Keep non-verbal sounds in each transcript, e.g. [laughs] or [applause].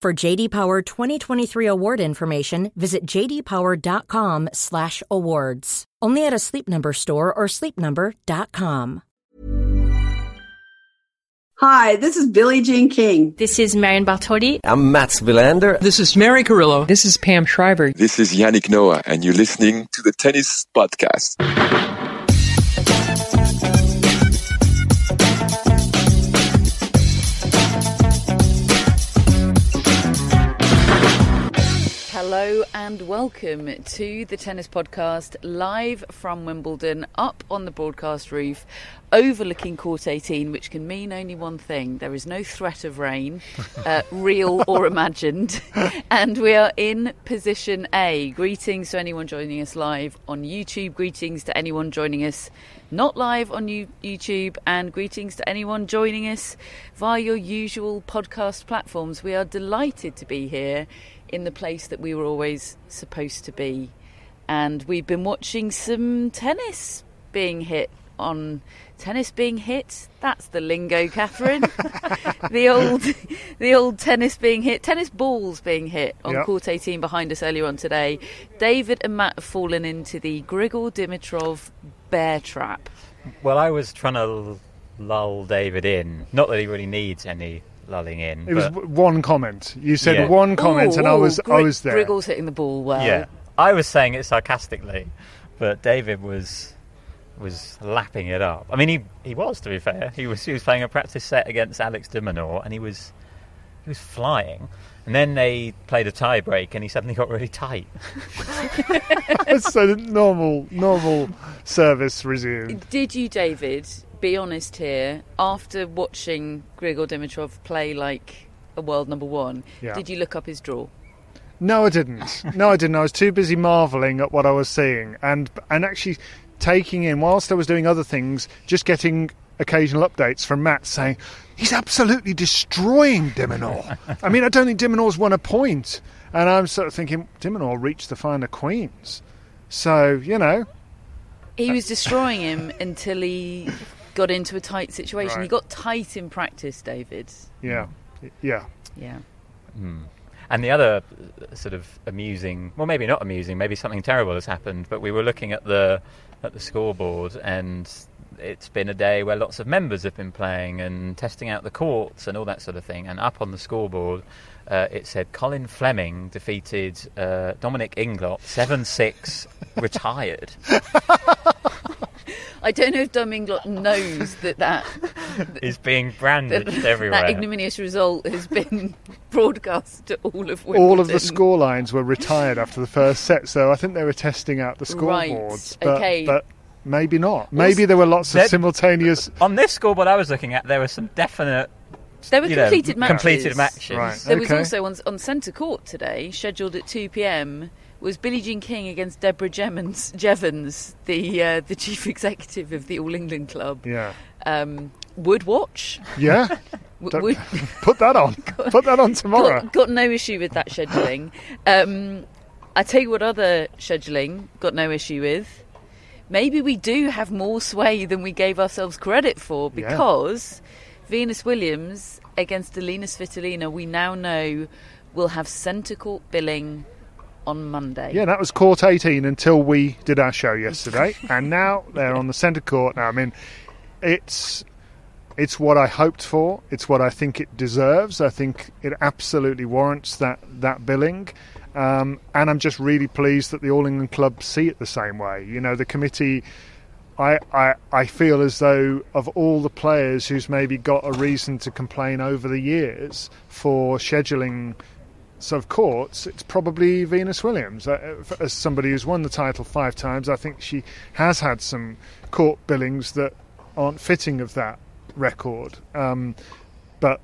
For JD Power 2023 award information, visit jdpower.com/awards. Only at a Sleep Number store or sleepnumber.com. Hi, this is Billie Jean King. This is Marion Bartoli. I'm Mats Wilander. This is Mary Carillo. This is Pam Shriver. This is Yannick Noah, and you're listening to the Tennis Podcast. Hello and welcome to the Tennis Podcast, live from Wimbledon, up on the broadcast roof, overlooking Court 18, which can mean only one thing there is no threat of rain, [laughs] uh, real or imagined. [laughs] And we are in position A. Greetings to anyone joining us live on YouTube, greetings to anyone joining us not live on YouTube, and greetings to anyone joining us via your usual podcast platforms. We are delighted to be here in the place that we were always supposed to be. And we've been watching some tennis being hit on tennis being hit. That's the lingo, Catherine. [laughs] the old the old tennis being hit, tennis balls being hit on Yep. court 18 behind us earlier on today. David and Matt have fallen into the Grigor Dimitrov bear trap. Well, I was trying to lull David in. Not that he really needs any lulling in. It was but- w- one comment. You said Yeah. one comment, and I Ooh, was I was there. Grigor's hitting the ball well. yeah. I was saying it sarcastically, but David was was lapping it up. I mean, he he was to be fair. He was he was playing a practice set against Alex de Minaur, and he was he was flying. And then they played a tie break, and he suddenly got really tight. [laughs] so the normal normal service resumed. Did you, David, be honest here, after watching Grigor Dimitrov play like a world number one, Yeah. did you look up his draw? No, I didn't. No, I didn't. I was too busy marveling at what I was seeing and and actually taking in whilst I was doing other things, just getting occasional updates from Matt saying he's absolutely destroying de Minaur. [laughs] I mean, I don't think de Minaur's won a point, and I'm sort of thinking de Minaur reached the final Queen's. So you know, He was destroying him until he got into a tight situation. He got tight in practice, David. yeah, yeah. Yeah. And the other uh, sort of amusing, well, maybe not amusing, maybe something terrible has happened. But we were looking at the at the scoreboard, and it's been a day where lots of members have been playing and testing out the courts and all that sort of thing. And up on the scoreboard, uh, it said Colin Fleming defeated uh, Dominic Inglot seven six, [laughs] retired. [laughs] [laughs] I don't know if Dom Inglot knows that that, [laughs] Is being that, everywhere. that ignominious result has been [laughs] broadcast to all of Wimbledon. all of the score lines were retired after the first set, so I think they were testing out the Right, scoreboards. But, okay. but maybe not. Maybe there were lots of simultaneous. on this scoreboard I was looking at, there were some definite There were you know, completed matches. completed matches. Right. There was also on, on centre court today, scheduled at 2 p.m., was Billie Jean King against Deborah Jevans, Jevans the uh, the chief executive of the All England Club. Yeah, Um, would watch. yeah. [laughs] Would, [laughs] Put that on. [laughs] Put that on tomorrow. got, got no issue with that scheduling. Um, I tell you what, other scheduling got no issue with. Maybe we do have more sway than we gave ourselves credit for Yeah. because Venus Williams against Elina Svitolina, we now know will have centre court billing on Monday. Yeah, that was court 18 until we did our show yesterday, [laughs] and now they're on the centre court. Now, I mean, it's it's what I hoped for. It's what I think it deserves. I think it absolutely warrants that that billing. Um, and I'm just really pleased that the All England club see it the same way. You know, the committee. I, I, I feel as though of all the players who's maybe got a reason to complain over the years for scheduling sort of courts, it's probably Venus Williams. Uh, as somebody who's won the title five times, I think she has had some court billings that aren't fitting of that record. Um, but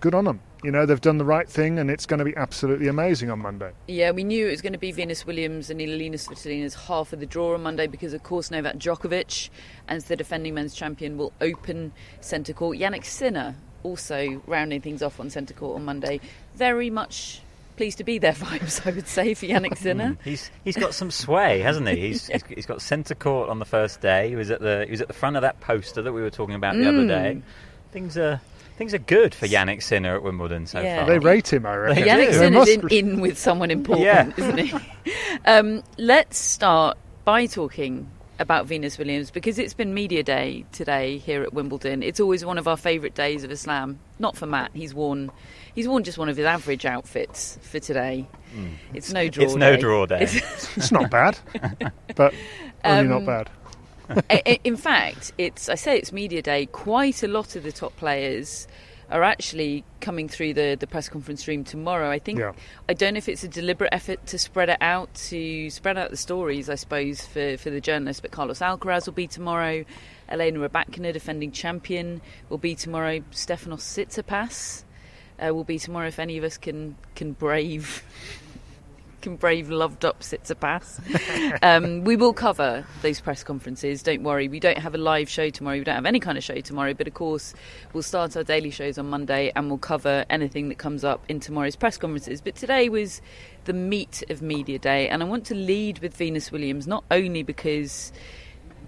good on them. You know, they've done the right thing and it's going to be absolutely amazing on Monday. Yeah, we knew it was going to be Venus Williams and Elina Svitolina's half of the draw on Monday because, of course, Novak Djokovic, as the defending men's champion, will open centre court. Jannik Sinner also rounding things off on centre court on Monday. Very much pleased to be there [laughs] vibes, I would say, for Jannik Sinner. Mm, he's he's got some sway, hasn't he? He's yeah. he's got centre court on the first day. He was at the he was at the front of that poster that we were talking about the mm. other day. Things are things are good for Jannik Sinner at Wimbledon so yeah. far. They rate him, I reckon. Jannik Sinner's in, in, with someone important, yeah. isn't he? [laughs] Um, let's start by talking about Venus Williams because it's been media day today here at Wimbledon. It's always one of our favourite days of a slam. Not for Matt. He's worn he's worn just one of his average outfits for today. Mm. It's no draw. It's day. no draw day. It's, [laughs] it's not bad, but only um, not bad. [laughs] in fact, it's I say it's media day. Quite a lot of the top players are actually coming through the, the press conference room tomorrow. I think yeah. I don't know if it's a deliberate effort to spread it out to spread out the stories, I suppose, for, for the journalists. But Carlos Alcaraz will be tomorrow. Elena Rybakina, defending champion, will be tomorrow. Stefanos Tsitsipas uh, will be tomorrow if any of us can can brave [laughs] can brave loved up Tsitsipas. [laughs] um, we will cover those press conferences. Don't worry. We don't have a live show tomorrow. We don't have any kind of show tomorrow. But of course, we'll start our daily shows on Monday and we'll cover anything that comes up in tomorrow's press conferences. But today was the meat of media day, and I want to lead with Venus Williams not only because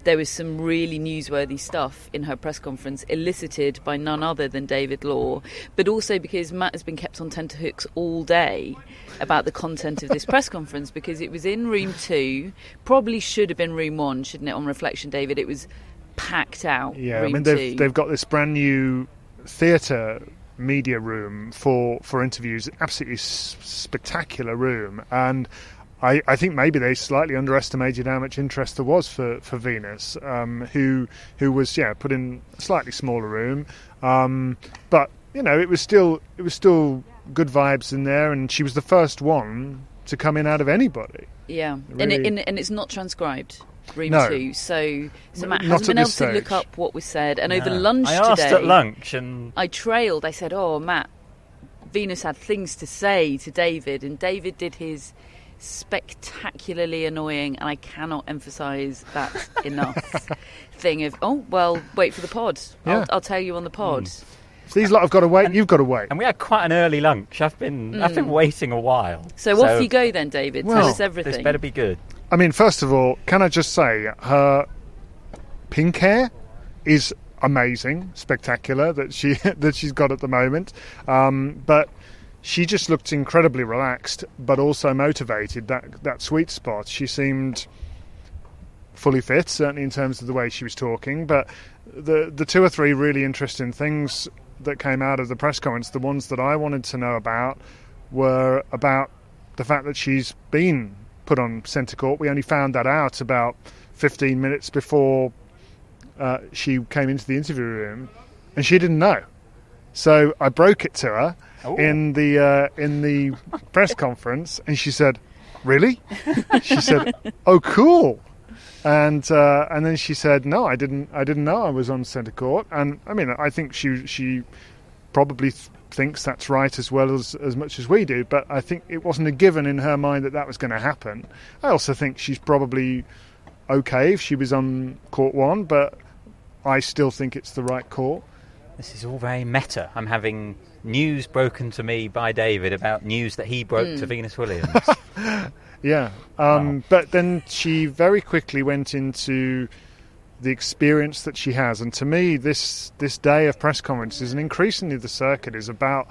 there was some really newsworthy stuff in her press conference elicited by none other than David Law, but also because Matt has been kept on tenterhooks all day about the content of this press conference because it was in room two, probably should have been room one, shouldn't it, on reflection, David? It was packed out. Yeah, I mean, they've, they've got this brand new theatre media room for for interviews absolutely s- spectacular room and I, I, think maybe they slightly underestimated how much interest there was for, for Venus, um, who who was yeah put in a slightly smaller room, um, but you know it was still it was still good vibes in there, and she was the first one to come in out of anybody. Yeah, really. and, it, and, and it's not transcribed room no. two. So, so Matt hasn't been able stage. to look up what was said. And no. over lunch I asked today, at lunch, and I trailed. I said, "Oh, Matt, Venus had things to say to David, and David did his spectacularly annoying, and I cannot emphasise that [laughs] enough. thing of oh well, wait for the pod. Yeah. I'll, I'll, tell you on the pod. Mm. So these lot have got to wait. And, you've got to wait. And we had quite an early lunch. I've been mm. I've been waiting a while. So, so, off you go then, David. Well, tell us everything. This better be good. I mean, first of all, can I just say her pink hair is amazing, spectacular that she [laughs] that she's got at the moment. Um, but she just looked incredibly relaxed, but also motivated. That that sweet spot. She seemed fully fit, certainly in terms of the way she was talking. But the the two or three really interesting things that came out of the press conference, the ones that I wanted to know about, were about the fact that she's been put on centre court. We only found that out about 15 minutes before uh, she came into the interview room, and she didn't know. So I broke it to her Ooh. in the uh, in the press [laughs] conference, and she said, "Really?" she said, "Oh, cool." And uh, and then she said, "No, I didn't. I didn't know I was on centre court." And I mean, I think she she probably th- thinks that's right as well as as much as we do. But I think it wasn't a given in her mind that that was going to happen. I also think she's probably okay if she was on court one, but I still think it's the right court. This is all very meta. I'm having news broken to me by David about news that he broke mm. to hmm. Venus Williams. [laughs] yeah, um, wow. but then she very quickly went into the experience that she has, and to me, this this day of press conferences and increasingly the circuit is about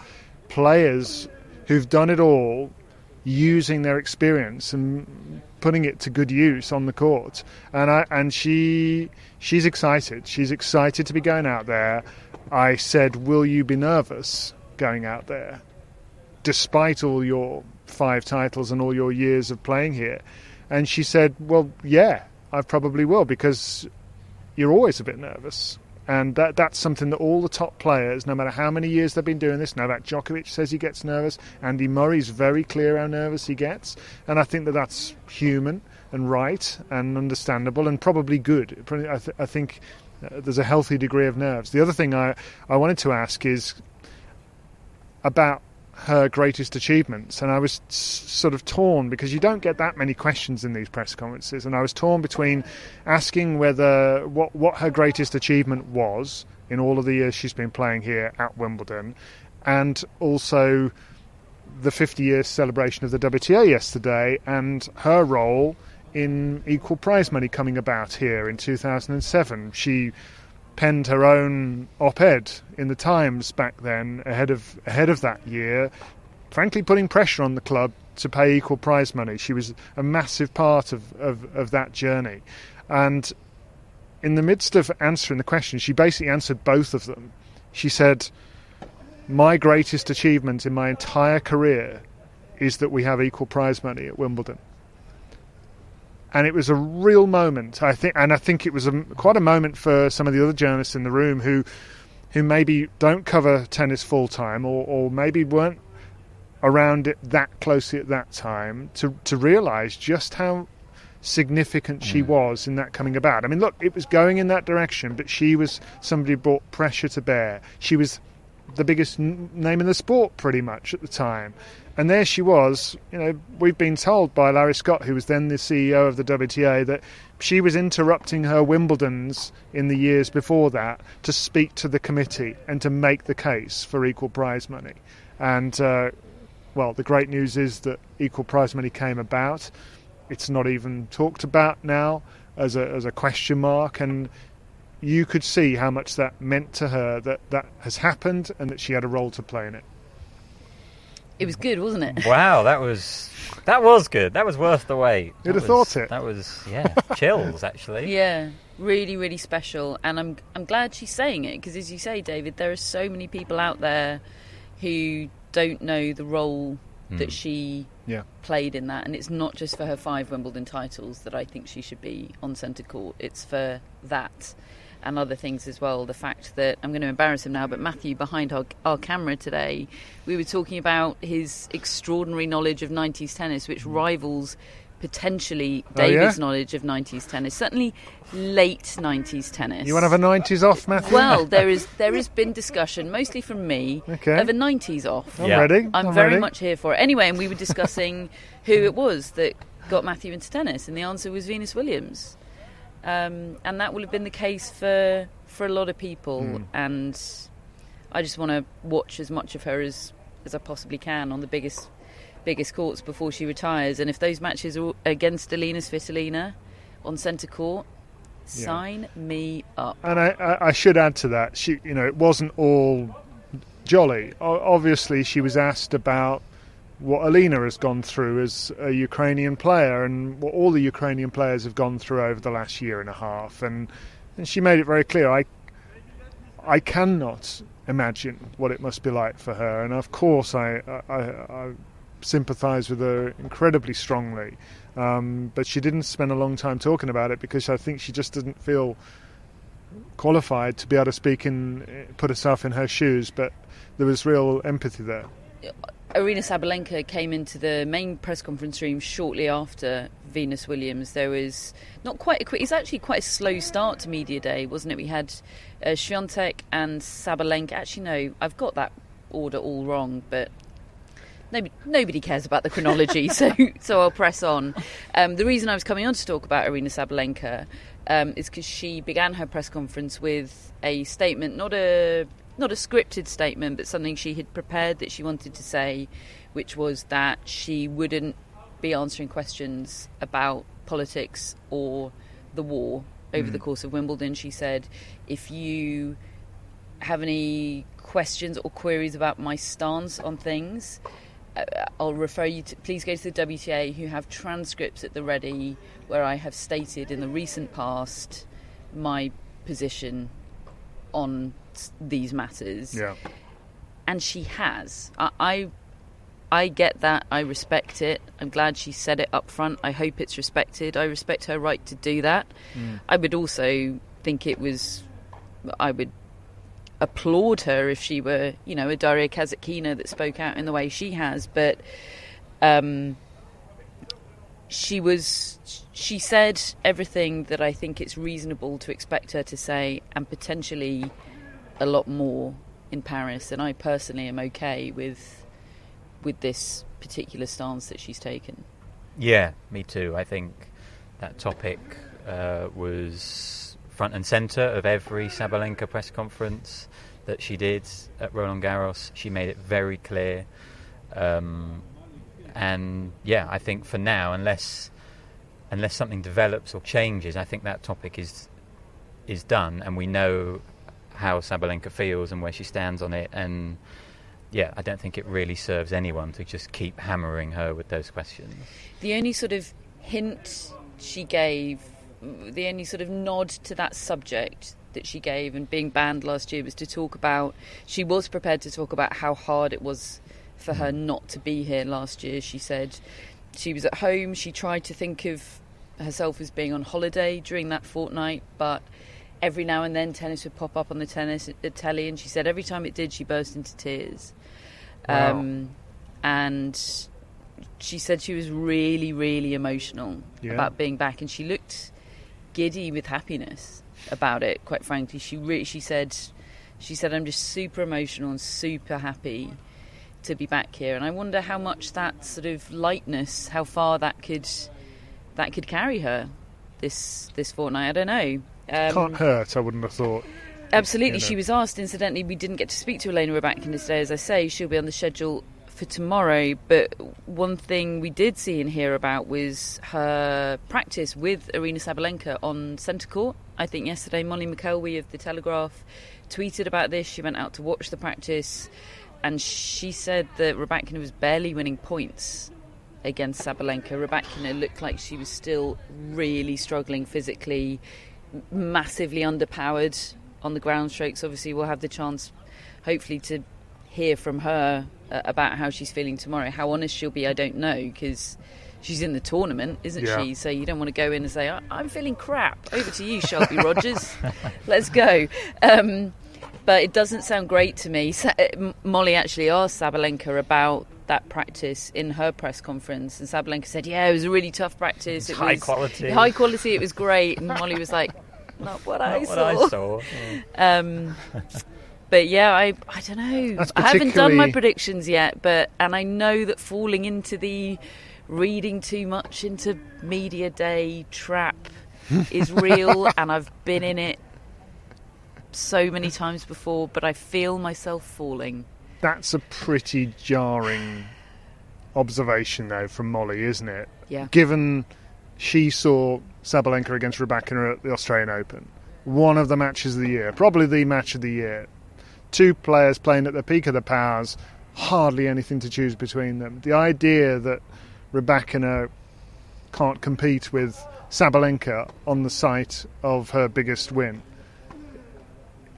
players who've done it all using their experience and putting it to good use on the court. And I and she she's excited. She's excited to be going out there. I said, "Will you be nervous going out there, despite all your five titles and all your years of playing here?" And she said, "Well, yeah, I probably will because you're always a bit nervous." And that that's something that all the top players, no matter how many years they've been doing this, Novak Djokovic says he gets nervous. Andy Murray's very clear how nervous he gets, and I think that that's human and right and understandable and probably good. I, th- I think uh, there's a healthy degree of nerves. The other thing I, I wanted to ask is about her greatest achievements, and I was sort of torn because you don't get that many questions in these press conferences, and I was torn between asking whether what what her greatest achievement was in all of the years she's been playing here at Wimbledon, and also the 50 year celebration of the WTA yesterday and her role in equal prize money coming about here in 2007. She penned her own op-ed in the Times back then, ahead of ahead of that year, frankly putting pressure on the club to pay equal prize money. She was a massive part of, of, of that journey, and in the midst of answering the question, she basically answered both of them. She said, "My greatest achievement in my entire career is that we have equal prize money at Wimbledon." And it was a real moment. I think, and I think it was a, quite a moment for some of the other journalists in the room who, who maybe don't cover tennis full time, or, or maybe weren't around it that closely at that time, to to realise just how significant she Mm. was in that coming about. I mean, look, it was going in that direction, but she was somebody who brought pressure to bear. She was the biggest n- name in the sport pretty much at the time. And there she was, you know, we've been told by Larry Scott, who was then the CEO of the WTA, that she was interrupting her Wimbledons in the years before that to speak to the committee and to make the case for equal prize money. And, uh, well, the great news is that equal prize money came about. It's not even talked about now as a, as a question mark. And you could see how much that meant to her that that has happened and that she had a role to play in it. It was good, wasn't it? Wow, that was that was good. That was worth the wait. You'd That have was- thought it. That was yeah, [laughs] chills actually. Yeah, really, really special, and I'm I'm glad she's saying it because, as you say, David, there are so many people out there who don't know the role that hmm. she Yeah. played in that, and it's not just for her five Wimbledon titles that I think she should be on centre court. It's for that and other things as well. The fact that I'm going to embarrass him now, but Matthew behind our, our camera today, we were talking about his extraordinary knowledge of 90s tennis, which rivals potentially Oh, yeah? David's knowledge of 90s tennis. Certainly late 90s tennis. You want to have a 90s off, Matthew? Well, there is [laughs] there has been discussion, mostly from me, Okay. of a '90s off. I'm Yeah. ready. I'm, I'm very ready. much here for it. Anyway, and we were discussing [laughs] who it was that got Matthew into tennis, and the answer was Venus Williams. Um, and that will have been the case for for a lot of people. Hmm. And I just want to watch as much of her as as I possibly can on the biggest biggest courts before she retires. And if those matches are against Elina Svitolina on centre court, Yeah. sign me up. And I, I, I should add to that, she, you know, it wasn't all jolly. O- obviously, she was asked about what Alina has gone through as a Ukrainian player and what all the Ukrainian players have gone through over the last year and a half. And, and she made it very clear I, I cannot imagine what it must be like for her. And of course, I, I, I sympathise with her incredibly strongly. Um, but she didn't spend a long time talking about it because I think she just didn't feel qualified to be able to speak in, put herself in her shoes. But there was real empathy there. Aryna Sabalenka came into the main press conference room shortly after Venus Williams. There was not quite a quick, it's actually quite a slow start to Media Day, wasn't it? We had uh, Swiatek and Sabalenka. Actually, no, I've got that order all wrong, but nobody, nobody cares about the chronology, [laughs] so so I'll press on. Um, the reason I was coming on to talk about Aryna Sabalenka um, is because she began her press conference with a statement, not a not a scripted statement, but something she had prepared that she wanted to say, which was that she wouldn't be answering questions about politics or the war over the course of Wimbledon. She said, if you have any questions or queries about my stance on things, uh, I'll refer you to please go to the WTA who have transcripts at the ready where I have stated in the recent past my position on these matters. Yeah. And she has. I, I I get that. I respect it. I'm glad she said it up front. I hope it's respected. I respect her right to do that. I would also think it was. I would applaud her if she were, you know, a Daria Kasatkina that spoke out in the way she has. But um, she was. She said everything that I think it's reasonable to expect her to say, and potentially a lot more in Paris. And I personally am okay with with this particular stance that she's taken. Yeah, me too. I think that topic uh, was front and centre of every Sabalenka press conference that she did at Roland Garros. She made it very clear. Um, and yeah, I think for now, unless unless something develops or changes, I think that topic is is done, and we know how Sabalenka feels and where she stands on it. And yeah, I don't think it really serves anyone to just keep hammering her with those questions. The only sort of hint she gave, the only sort of nod to that subject that she gave and being banned last year was to talk about, she was prepared to talk about how hard it was for her mm. not to be here last year. She said she was at home, she tried to think of herself as being on holiday during that fortnight, but every now and then tennis would pop up on the tennis at telly, and she said every time it did, she burst into tears. Wow. Um, and she said she was really, really emotional Yeah. about being back, and she looked giddy with happiness about it. Quite frankly, she re- she said she said I'm just super emotional and super happy to be back here, and I wonder how much that sort of lightness, how far that could that could carry her this this fortnight. I don't know. Um, Can't hurt, I wouldn't have thought. Absolutely. you know. She was asked, incidentally, we didn't get to speak to Elena Rybakina today, as I say. She'll be on the schedule for tomorrow. But one thing we did see and hear about was her practice with Aryna Sabalenka on centre court. I think yesterday Molly McElwee of The Telegraph tweeted about this. She went out to watch the practice and she said that Rybakina was barely winning points against Sabalenka. Rybakina looked like she was still really struggling physically, massively underpowered on the ground strokes. Obviously, we'll have the chance, hopefully, to hear from her uh, about how she's feeling tomorrow. How honest she'll be, I don't know, because she's in the tournament, isn't Yeah. she? So you don't want to go in and say, "I- "I'm feeling crap." Over to you, Shelby Rogers. [laughs] Let's go. Um, but it doesn't sound great to me. [laughs] Sa- uh, Molly actually asked Sabalenka about that practice in her press conference, and Sabalenka said, "Yeah, it was a really tough practice. It high was quality." High quality. It was great." And Molly was like, "Not what I Not saw." what I saw. Yeah. [laughs] Um, but yeah, I I don't know. That's I haven't done my predictions yet, but and I know that falling into the reading too much into media day trap [laughs] is real, and I've been in it so many times before. But I feel myself falling. That's a pretty jarring observation, though, from Molly, isn't it? Yeah. Given she saw Sabalenka against Rybakina at the Australian Open, one of the matches of the year, probably the match of the year. Two players playing at the peak of their powers, hardly anything to choose between them. The idea that Rybakina can't compete with Sabalenka on the site of her biggest win.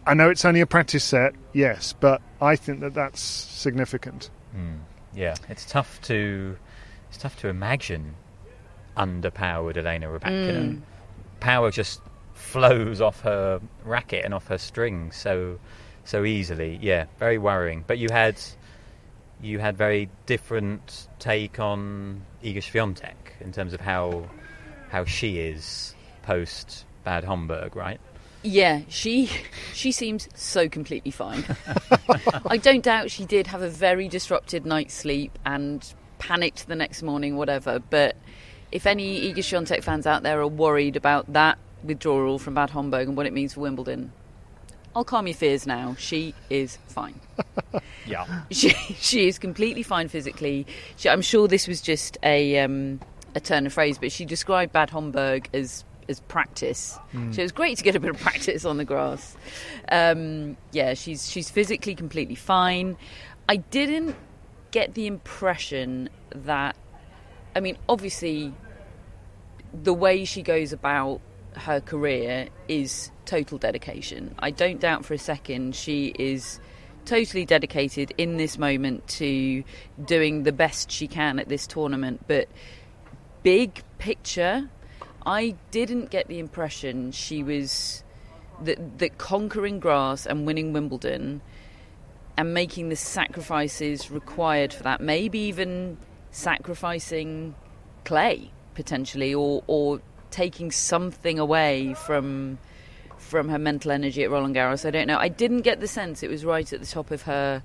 I know it's only a practice set, yes, but I think that that's significant. Mm, yeah, it's tough to it's tough to imagine underpowered Elena Rybakina. Mm. Power just flows off her racket and off her strings so so easily. Yeah, very worrying. But you had you had very different take on Iga Swiatek in terms of how how she is post Bad Homburg, right? Yeah, she she seems so completely fine. [laughs] I don't doubt she did have a very disrupted night's sleep and panicked the next morning, whatever. But if any Iga Swiatek fans out there are worried about that withdrawal from Bad Homburg and what it means for Wimbledon, I'll calm your fears now. She is fine. [laughs] Yeah. She she is completely fine physically. She, I'm sure this was just a um, a turn of phrase, but she described Bad Homburg as as practice. So it was great to get a bit of practice on the grass. Um, yeah, she's she's physically completely fine. I didn't get the impression that, I mean, obviously, the way she goes about her career is total dedication. I don't doubt for a second she is totally dedicated in this moment to doing the best she can at this tournament. But big picture, I didn't get the impression she was that that conquering grass and winning Wimbledon and making the sacrifices required for that, maybe even sacrificing clay potentially, or or taking something away from from her mental energy at Roland Garros. I don't know. I didn't get the sense it was right at the top of her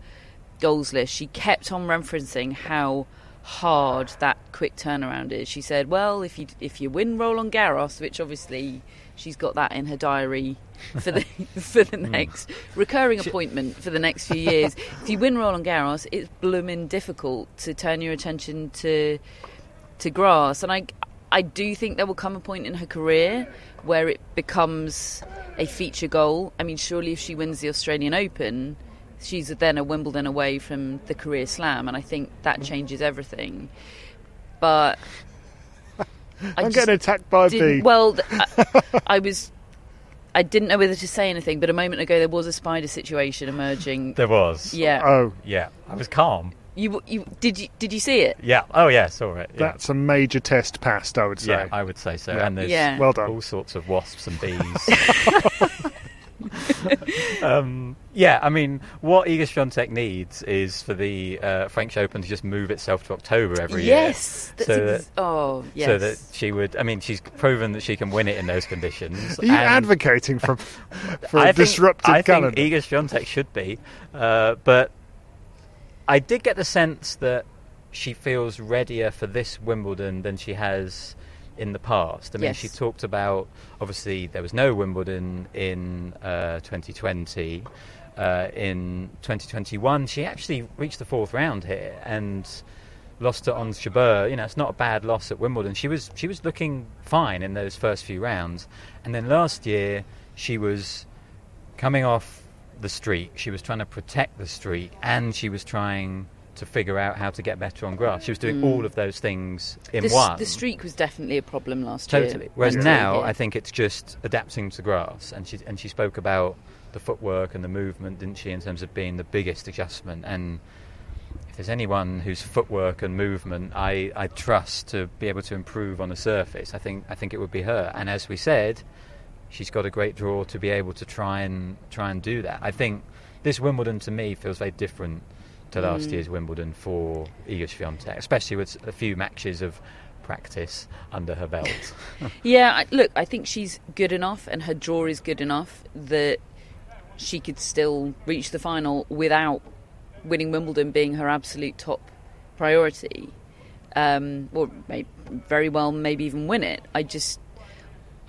goals list. She kept on referencing how hard that quick turnaround is. She said, "Well, if you if you win Roland Garros, which obviously she's got that in her diary for the [laughs] [laughs] for the mm. next recurring appointment for the next few years. [laughs] if you win Roland Garros, it's blooming difficult to turn your attention to to grass, and I I do think there will come a point in her career where it becomes a feature goal. I mean, surely if she wins the Australian Open, she's then a Wimbledon away from the career slam, and I think that changes everything. But [laughs] I I'm just getting attacked by a bee. Well, I, [laughs] I was. I didn't know whether to say anything, but a moment ago there was a spider situation emerging. There was. Yeah. Oh, Yeah, I was calm. You, you did you did you see it? Yeah. Oh, yeah. Saw it. Yeah. that's a major test passed, I would say. yeah, I would say so. Yeah. And there's Yeah. Well done. all sorts of wasps and bees. [laughs] [laughs] um, yeah, I mean, what Iga Swiatek needs is for the uh, French Open to just move itself to October every yes. year. That's so ex- oh yes. So that she would, I mean, she's proven that she can win it in those conditions. Are you and advocating for, [laughs] for a I think- disrupted I calendar? think Iga Swiatek should be, uh, but I did get the sense that she feels readier for this Wimbledon than she has in the past. I mean, Yes. she talked about obviously there was no Wimbledon in uh, 2020. Uh, in 2021, she actually reached the fourth round here and lost to Ons Jabeur. You know, it's not a bad loss at Wimbledon. She was she was looking fine in those first few rounds, and then last year she was coming off the streak. She was trying to protect the streak, and she was trying to figure out how to get better on grass. She was doing mm. all of those things in the, one. the streak was definitely a problem last year. Totally. Whereas now, yeah. I think it's just adapting to grass, and she and she spoke about the footwork and the movement, didn't she, in terms of being the biggest adjustment. And if there's anyone whose footwork and movement I, I trust to be able to improve on the surface, I think I think it would be her. And as we said, she's got a great draw to be able to try and try and do that. I think this Wimbledon to me feels very different to last Mm. year's Wimbledon for Iga Swiatek, especially with a few matches of practice under her belt. [laughs] Yeah, I- look, I think she's good enough, and her draw is good enough that she could still reach the final without winning Wimbledon being her absolute top priority. Um, or may, very well, maybe even win it. I just,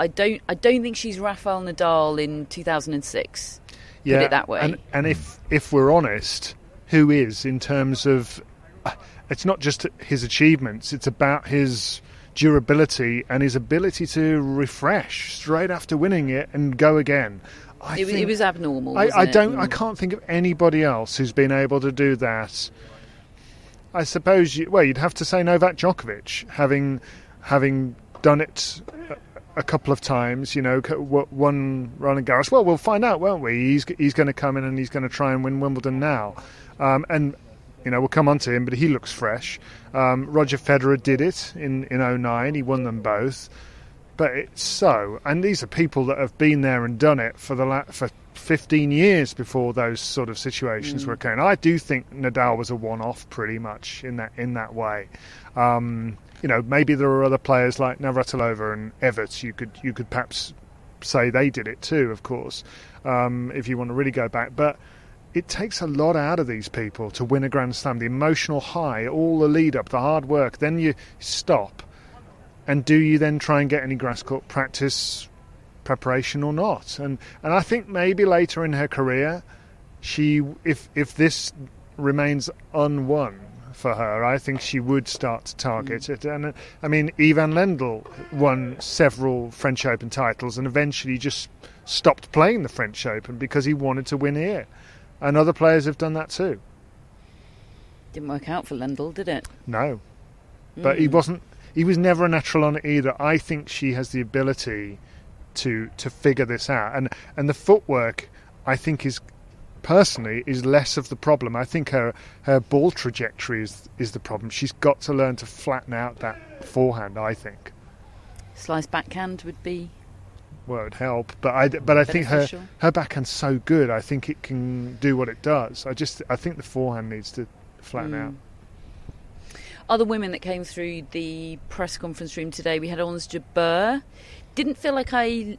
I don't, I don't think she's Rafael Nadal in 2006. yeah, it that way. And, and if if we're honest, who is in terms of? It's not just his achievements; it's about his durability and his ability to refresh straight after winning it and go again. I It, was- it was abnormal. I, I don't. I Mm. can't think of anybody else who's been able to do that. I suppose. You, well, you'd have to say Novak Djokovic, having having done it a, couple of times. You know, one Roland Garros. Well, we'll find out, won't we? He's he's going to come in and he's going to try and win Wimbledon now, um, and. You know, we'll come on to him, but he looks fresh. Um, Roger Federer did it in, in 09. He won them both but it's so and these are people that have been there and done it for the la- for 15 years before those sort of situations were occurring I do think Nadal was a one-off pretty much in that in that way um, you know maybe there are other players like Navratilova and Everts you could you could perhaps say they did it too of course um, if you want to really go back but it takes a lot out of these people to win a Grand Slam. The emotional high, all the lead up, the hard work. Then you stop, and do you then try and get any grass court practice preparation or not? And and I think maybe later in her career, she if if this remains unwon for her, I think she would start to target it. And uh, I mean, Ivan Lendl won several French Open titles and eventually just stopped playing the French Open because he wanted to win here. And other players have done that too. Didn't work out for Lendl, did it? No, but he Mm. wasn't. He was never a natural on it either. I think she has the ability to to figure this out, and and the footwork, I think is personally is less of the problem. I think her her ball trajectory is is the problem. She's got to learn to flatten out that forehand. I think. Slice backhand would be. Well, it would help, but I but I think her her backhand's so good. I think it can do what it does. I just I think the forehand needs to flatten Mm. out. Other women that came through the press conference room today, we had Ons Jabeur. Didn't feel like I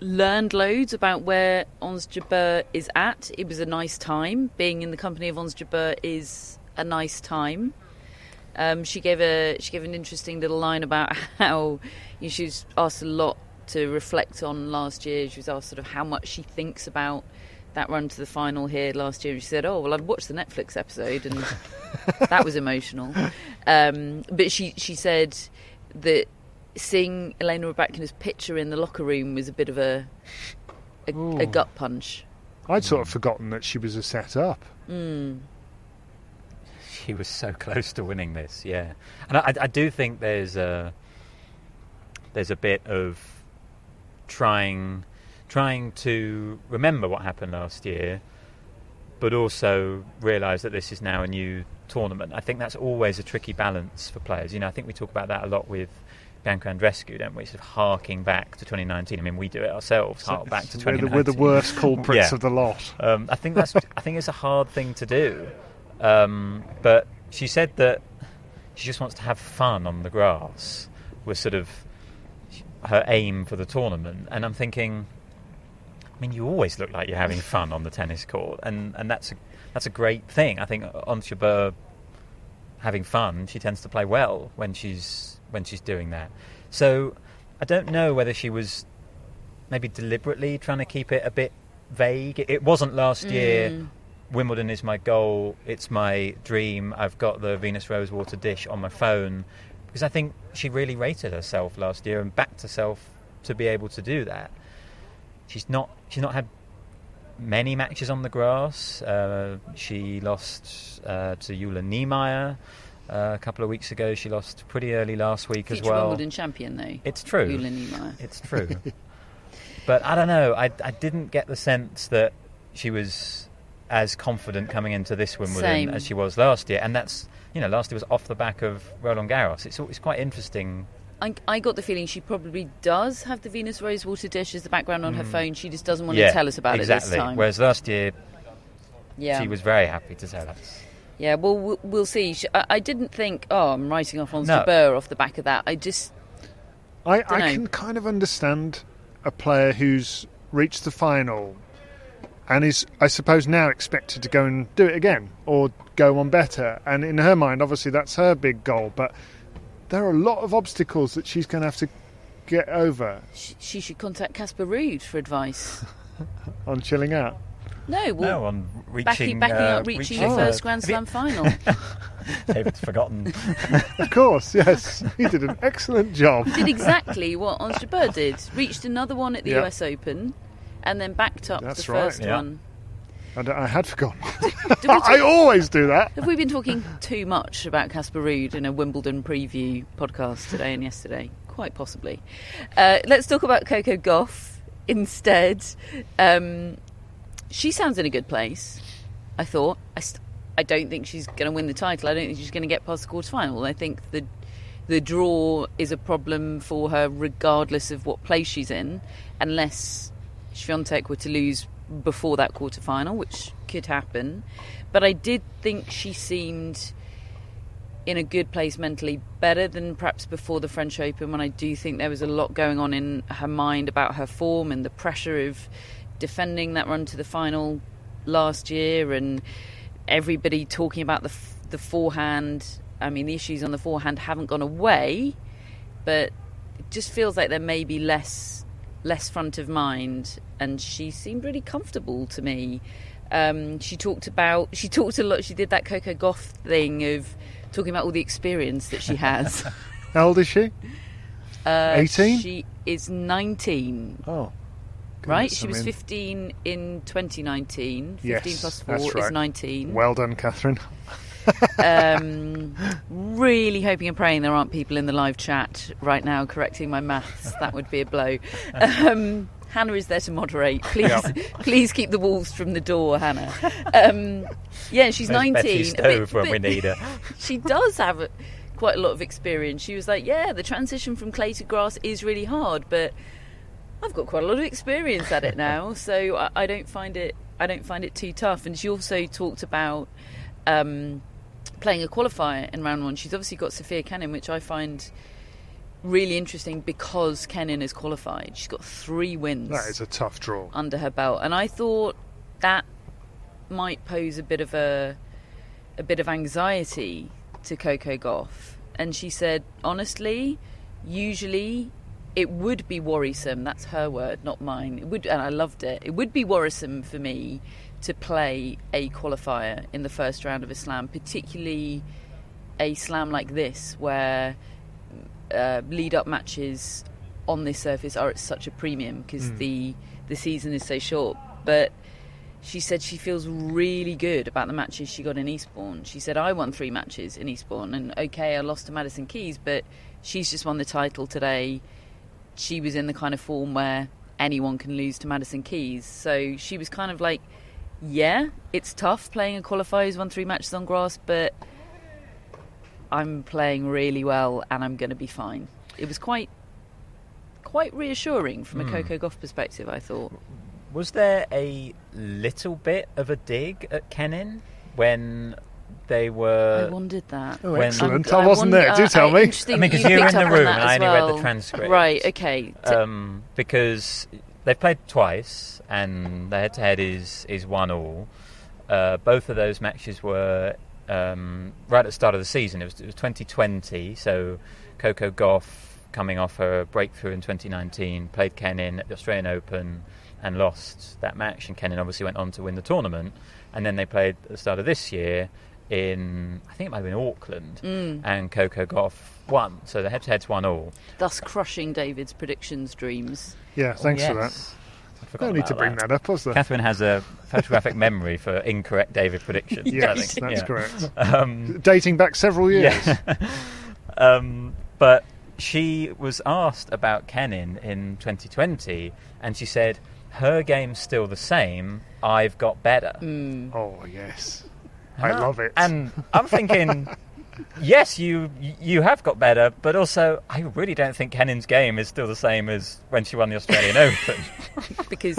learned loads about where Ons Jabeur is at. It was a nice time. Being in the company of Ons Jabeur is a nice time. Um, she gave a she gave an interesting little line about [laughs] how you know, she was asked a lot to reflect on last year. She was asked sort of how much she thinks about that run to the final here last year. And she said, "Oh well, I've watched the Netflix episode and [laughs] that was emotional." Um, but she she said that seeing Elena Rybakina's picture in the locker room was a bit of a a, a gut punch. I'd sort of forgotten that she was a set up. Mm. She was so close to winning this, yeah. And I, I do think there's a there's a bit of trying trying to remember what happened last year, but also realise that this is now a new tournament. I think that's always a tricky balance for players. You know, I think we talk about that a lot with Bianca Andrescu, don't we? Sort of harking back to 2019. I mean, we do it ourselves. Hark back to We're the, 2019. we're the worst culprits Yeah. of the lot. Um, I think that's. I think it's a hard thing to do. Um, but she said that she just wants to have fun on the grass. Was sort of her aim for the tournament, and I'm thinking. I mean, you always look like you're having fun on the tennis court, and, and that's a that's a great thing. I think Ons Jabeur having fun, she tends to play well when she's when she's doing that. So I don't know whether she was maybe deliberately trying to keep it a bit vague. It, wasn't last year. Mm. Wimbledon is my goal. It's my dream. I've got the Venus Rosewater dish on my phone because I think she really rated herself last year and backed herself to be able to do that. She's not. She's not had many matches on the grass. Uh, she lost uh, to Jule Niemeier uh, a couple of weeks ago. She lost pretty early last week as well. Wimbledon champion though. It's true. Niemeier. It's true. [laughs] but I don't know. I, I didn't get the sense that she was as confident coming into this Wimbledon Same. as she was last year. And that's, you know, last year was off the back of Roland Garros. It's, it's quite interesting. I, I got the feeling she probably does have the Venus Rosewater dish as the background on her Mm. phone. She just doesn't want yeah, to tell us about exactly. it this time. Whereas last year, yeah. she was very happy to tell us. Yeah, well, we'll, we'll see. I, I didn't think, oh, I'm writing off on No. Jabeur off the back of that. I just, I, Dunno. I can kind of understand a player who's reached the final and is, I suppose, now expected to go and do it again or go on better. And in her mind, obviously, that's her big goal. But there are a lot of obstacles that she's going to have to get over sh- she should contact Casper Ruud for advice. [laughs] on chilling out. No, well, no, on backing, reaching, backing uh, up, reaching reaching your Oh. first Grand Slam final. [laughs] David's forgotten. Of course, yes. he did an excellent job. He did exactly what Ons Jabeur did. Reached another one at the Yeah. US Open, and then backed up That's the right. first Yeah. one. I had forgotten. [laughs] [laughs] Did we I always do that. have we been talking too much about Casper Ruud in a Wimbledon preview podcast today and yesterday? Quite possibly. Uh, let's talk about Coco Gauff instead. Um, she sounds in a good place. I thought. I, st- I don't think she's going to win the title. I don't think she's going to get past the quarterfinal. I think the the draw is a problem for her, regardless of what place she's in, unless Swiatek were to lose before that quarterfinal, which could happen. But I did think she seemed in a good place mentally, better than perhaps before the French Open, when I do think there was a lot going on in her mind about her form and the pressure of defending that run to the final last year, and everybody talking about the the forehand. I mean, the issues on the forehand haven't gone away, but it just feels like there may be less less front of mind, and she seemed really comfortable to me. Um, she talked about she talked a lot. She did that Coco Gauff thing of talking about all the experience that she has. [laughs] How old is she? Uh, 18? She is nineteen. Oh. Right, she I was mean- 15 in 2019. 15 Yes, plus 4 that's is 19. Well done, Catherine. [laughs] Um, [laughs] really hoping and praying there aren't people in the live chat right now correcting my maths. That would be a blow. [laughs] Um, Hannah is there to moderate. Please, please keep the wolves from the door, Hannah. Um, yeah, she's There's 19. Betsy Stove bit- when we need her. she does have a, quite a lot of experience. She was like, "Yeah, the transition from clay to grass is really hard, but I've got quite a lot of experience at it now, [laughs] so I, I don't find it. I don't find it too tough." And she also talked about um, playing a qualifier in round one. She's obviously got Sofia Kenin, which I find really interesting because Kennan is qualified. She's got three wins That is a tough draw. under her belt, and I thought that might pose a bit of a a bit of anxiety to Coco Gauff. And she said, honestly, usually it would be worrisome. That's her word, not mine. It would, and I loved it. It would be worrisome for me to play a qualifier in the first round of a slam, particularly a slam like this, where uh, lead up matches on this surface are at such a premium because the the season is so short. But she said she feels really good about the matches she got in Eastbourne. She said I won three matches in Eastbourne, and okay, I lost to Madison Keys, but she's just won the title today. She was in the kind of form where anyone can lose to Madison Keys, so she was kind of like, yeah, it's tough playing a qualifier who's won three matches on grass, but I'm playing really well and I'm going to be fine. It was quite quite reassuring from a Hmm. Coco Gauff perspective, I thought. Was there a little bit of a dig at Kenin when they were. I wondered that. Oh, When- excellent. I'm- I wasn't wonder- there. Do tell uh, me. interesting I mean, 'cause you you were in the room and I as only read the transcript. Right, okay. Um, because they've played twice and the head-to-head is is one all. Uh, both of those matches were um, right at the start of the season. It was, it was 2020, so Coco Gauff coming off her breakthrough in 2019 played Kenin at the Australian Open and lost that match. And Kenin obviously went on to win the tournament. And then they played at the start of this year in I think it might have been Auckland, Mm. and Coco Gauff won. So the head-to-head's one all. thus crushing David's predictions dreams. Yeah, thanks for that. I forgot No need to bring that up, was there? Catherine has a photographic [laughs] memory for incorrect David predictions. I Yes, think. that's Yeah. correct. Um, Dating back several years. yeah. [laughs] um, but she was asked about Kenin in 2020, and she said, "Her game's still the same. I've got better." Mm. Oh yes, I love it. And I'm thinking, [laughs] yes, you you have got better, but also I really don't think Kenin's game is still the same as when she won the Australian [laughs] Open. [laughs] because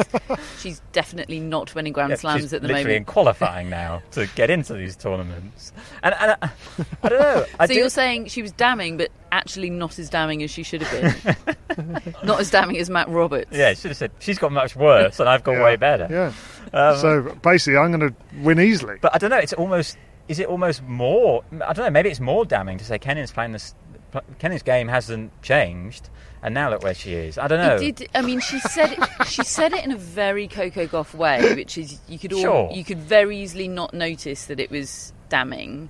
she's definitely not winning Grand Yeah, Slams she's at the literally in moment. qualifying now to get into these tournaments. And, and I, I don't know. I so do, you're saying she was damning, but actually not as damning as she should have been. not as damning as Matt Roberts. yeah, she should have said she's got much worse, and I've got Yeah, way better. Yeah. Um, so basically, I'm going to win easily. but I don't know. It's almost. Is it almost more? I don't know. Maybe it's more damning to say Kenin's playing this. Kenin's game hasn't changed, and now look where she is. I don't know. It did. I mean, she said it, [laughs] she said it in a very Coco Gauff way, which is you could all, Sure. you could very easily not notice that it was damning,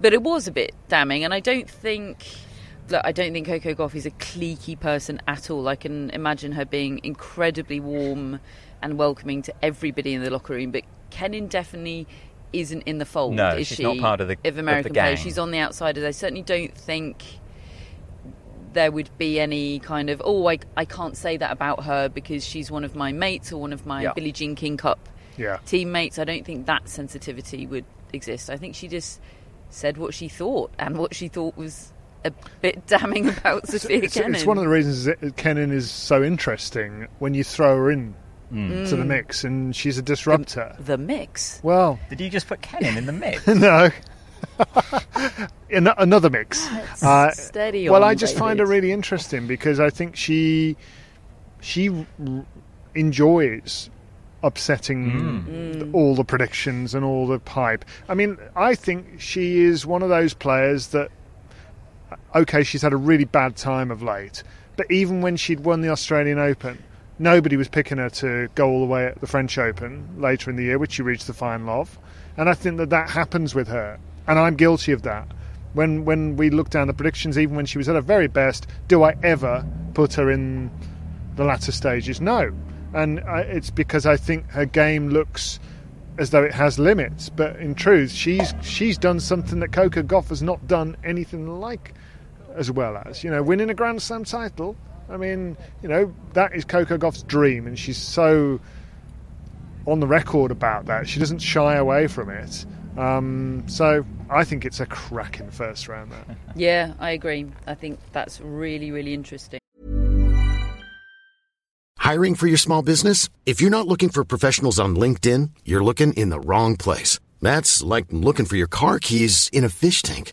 but it was a bit damning, and I don't think. Look, I don't think Coco Gauff is a cliquey person at all. I can imagine her being incredibly warm and welcoming to everybody in the locker room, but Kenin definitely isn't in the fold, No, is she's she? not part of the- of the American gang. players. She's on the outsiders. I certainly don't think there would be any kind of oh I, I can't say that about her because she's one of my mates or one of my Yeah. Billie Jean King Cup yeah. teammates. I don't think that sensitivity would exist. I think she just said what she thought and what she thought was a bit [laughs] damning about Sofia It's, Kenin. it's one of the reasons that Kenin is so interesting when you throw her in Mm. to the mix, and she's a disruptor. the mix. Well, Did you just put Kenin in the mix? [laughs] no. In another mix. Uh, Steady well, on, I just find her really interesting because I think she she r- enjoys upsetting Mm. all the predictions and all the hype. I mean, I think she is one of those players that okay, she's had a really bad time of late, but even when she'd won the Australian Open, nobody was picking her to go all the way at the French Open later in the year, which she reached the final of. And I think that that happens with her, and I'm guilty of that. When when we look down the predictions, even when she was at her very best, do I ever put her in the latter stages? No, and I, it's because I think her game looks as though it has limits, but in truth, she's she's done something that Coco Gauff has not done anything like as well as. You know, winning a Grand Slam title. I mean, you know, that is Coco Gauff's dream, and she's so on the record about that. She doesn't shy away from it. Um, so I think it's a cracking first round there. [laughs] Yeah, I agree. I think that's really, really interesting. Hiring for your small business? If you're not looking for professionals on LinkedIn, you're looking in the wrong place. That's like looking for your car keys in a fish tank.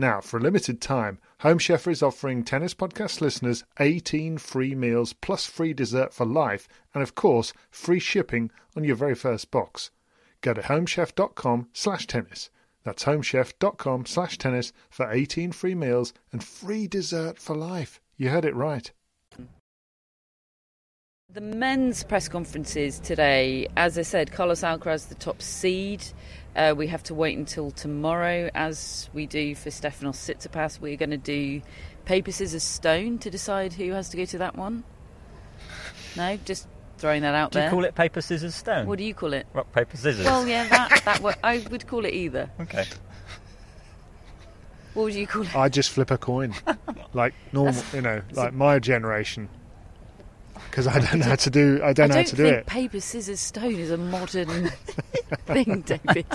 Now, for a limited time, Home Chef is offering Tennis Podcast listeners 18 free meals plus free dessert for life, and of course, free shipping on your very first box. Go to homechef.com slash tennis. That's homechef.com slash tennis for 18 free meals and free dessert for life. You heard it right. The men's press conferences today, as I said, Carlos Alcaraz, the top seed. Uh, we have to wait until tomorrow, as we do for Stefanos Tsitsipas. We're going to do paper, scissors, stone to decide who has to go to that one. No, just throwing that out Do there. Do you call it paper, scissors, stone? What do you call it? Rock, paper, scissors. Well, yeah, that [laughs] that wo- I would call it either. Okay. What would you call it? I just flip a coin, [laughs] like normal, you know, like my generation. Because I don't know how to do. I don't know I how don't to do it. paper, scissors, stone is a modern [laughs] thing, David.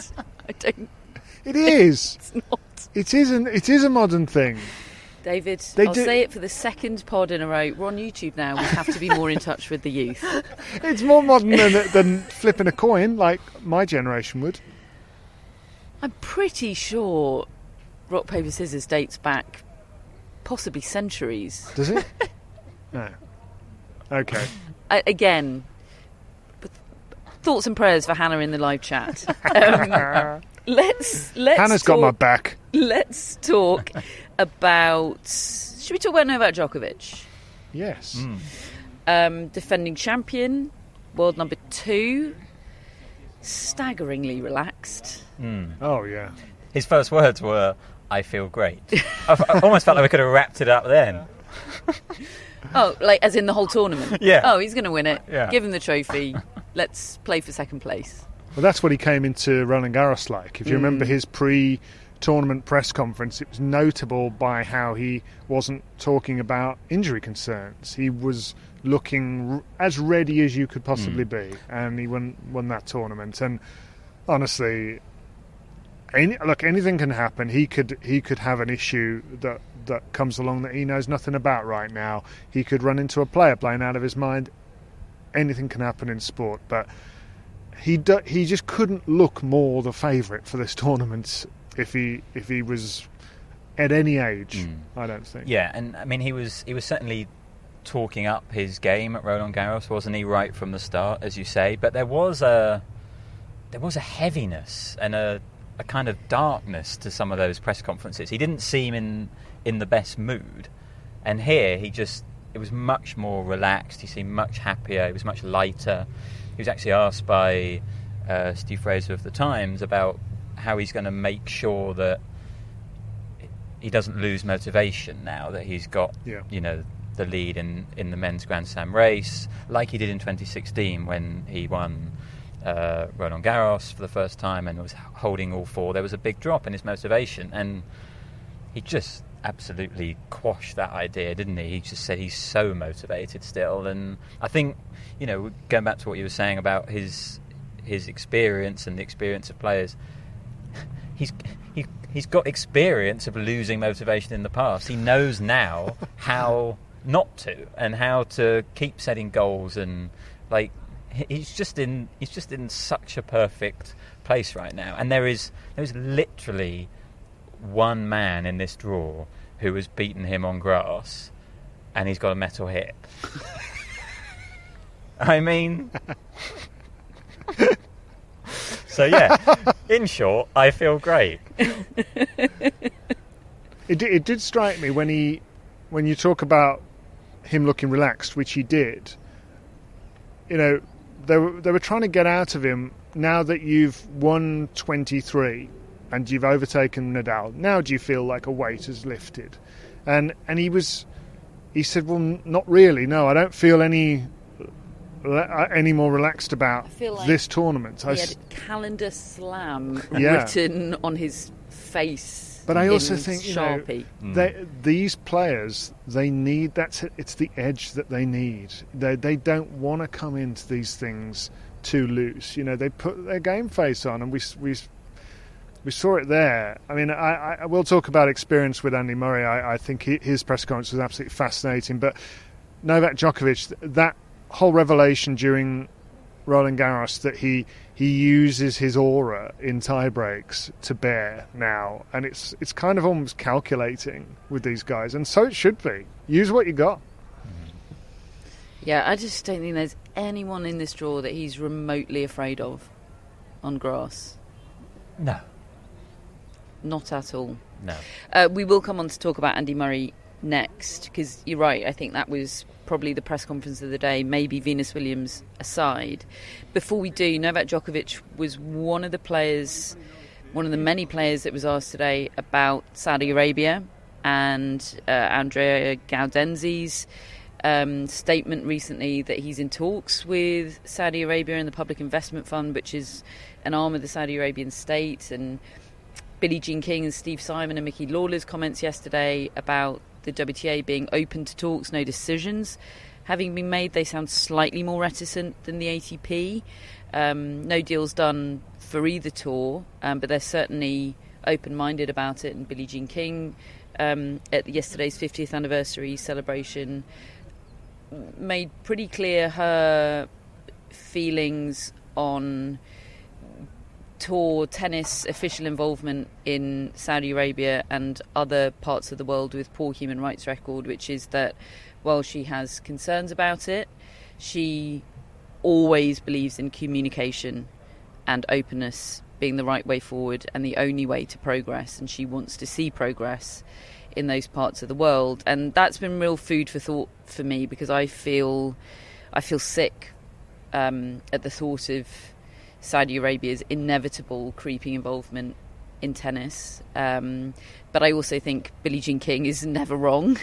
I don't. [laughs] It is. [laughs] It's not. It isn't. It is a modern thing. David, They I'll do- say it for the second pod in a row. We're on YouTube now. We have to be more in touch with the youth. It's more modern than, than flipping a coin, like my generation would. I'm pretty sure rock paper scissors dates back possibly centuries. Does it? no. Okay. Uh, again, thoughts and prayers for Hannah in the live chat. [laughs] Um, let's let's Hannah's talk, got my back. Let's talk about. Should we talk about Novak Djokovic? Yes. Hmm. um, defending champion, world number two, staggeringly relaxed. Oh yeah. His first words were, I feel great. I, I almost felt like we could have wrapped it up then. [laughs] Oh, like as in the whole tournament? [laughs] Yeah. Oh, he's going to win it. Yeah. Give him the trophy. Let's play for second place. Well, that's what he came into Roland Garros like. If you mm. remember his pre-tournament press conference, it was notable by how he wasn't talking about injury concerns. He was looking as ready as you could possibly mm. be, and he won won that tournament. And honestly, any, look, anything can happen. He could he could have an issue that that comes along that he knows nothing about right now. He could run into a player playing out of his mind. Anything can happen in sport, but he do, he just couldn't look more the favourite for this [laughs] tournament if he if he was at any age. Hmm. I don't think. Yeah, and I mean he was he was certainly talking up his game at Roland Garros, wasn't he? Right from the start, as you say. But there was a there was a heaviness and a a kind of darkness to some of those press conferences. He didn't seem in in the best mood, and here he just it was much more relaxed. He seemed much happier. He was much lighter. He was actually asked by uh, Steve Fraser of the Times about how he's going to make sure that he doesn't lose motivation now that he's got, Yeah. you know, the lead in, in the men's Grand Slam race, like he did in 2016 when he won uh, Roland Garros for the first time and was holding all four. There was a big drop in his motivation, and he just absolutely quashed that idea, didn't he? He just said he's so motivated still, and I think, you know, going back to what you were saying about his his experience and the experience of players, [laughs] he's he, he's got experience of losing motivation in the past. He knows now [laughs] how not to and how to keep setting goals and like he- he's just in he's just in such a perfect place right now. And there is there is literally one man in this draw who has beaten him on grass, and he's got a metal hip. [laughs] I mean. [laughs] so yeah, in short, I feel great. [laughs] It, di- it did strike me when he, when you talk about him looking relaxed, which he did. You know, they were they were trying to get out of him. Now that you've won twenty three, and you've overtaken Nadal, now do you feel like a weight has lifted? And and he was, he said, well, not really. No, I don't feel any. Uh, any more relaxed about feel like this tournament? I He s- had calendar slam [laughs] Yeah. written on his face. But I also in think you Sharpie. know they, these players they need that's it, it's the edge that they need. They they don't want to come into these things too loose. You know they put their game face on, and we s- we s- we saw it there. I mean, I, I, I will talk about experience with Andy Murray. I, I think he, his press conference was absolutely fascinating. But Novak Djokovic, that whole revelation during Roland Garros that he he uses his aura in tiebreaks to bear now, and it's it's kind of almost calculating with these guys, and so it should be. Use what you got. Mm-hmm. Yeah, I just don't think there's anyone in this draw that he's remotely afraid of on grass. No, Not at all. no. Uh, we will come on to talk about Andy Murray next because you're right. I think that was probably the press conference of the day, maybe Venus Williams aside. Before we do, Novak Djokovic was one of the players, one of the many players that was asked today about Saudi Arabia and uh, Andrea Gaudenzi's um, statement recently that he's in talks with Saudi Arabia and the Public Investment Fund, which is an arm of the Saudi Arabian state, and Billie Jean King and Steve Simon and Mickey Lawler's comments yesterday about the WTA being open to talks, no decisions having been made. They sound slightly more reticent than the ATP. Um, no deals done for either tour, um, but they're certainly open minded about it. And Billie Jean King, um, at yesterday's 50th anniversary celebration, made pretty clear her feelings on tour tennis official involvement in Saudi Arabia and other parts of the world with poor human rights record, which is that while she has concerns about it, she always believes in communication and openness being the right way forward and the only way to progress, and she wants to see progress in those parts of the world, and that's been real food for thought for me because I feel, I feel sick um, at the thought of Saudi Arabia's inevitable creeping involvement in tennis. Um, but I also think Billie Jean King is [laughs] never wrong.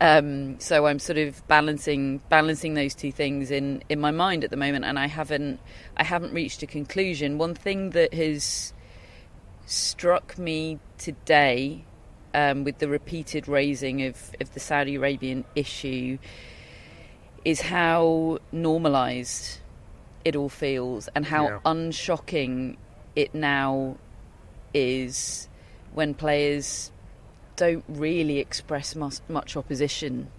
Um, so I'm sort of balancing balancing those two things in, in my mind at the moment, and I haven't I haven't reached a conclusion. One thing that has struck me today um, with the repeated raising of, of the Saudi Arabian issue is how normalised it all feels and how Yeah. unshocking it now is when players don't really express mus- much opposition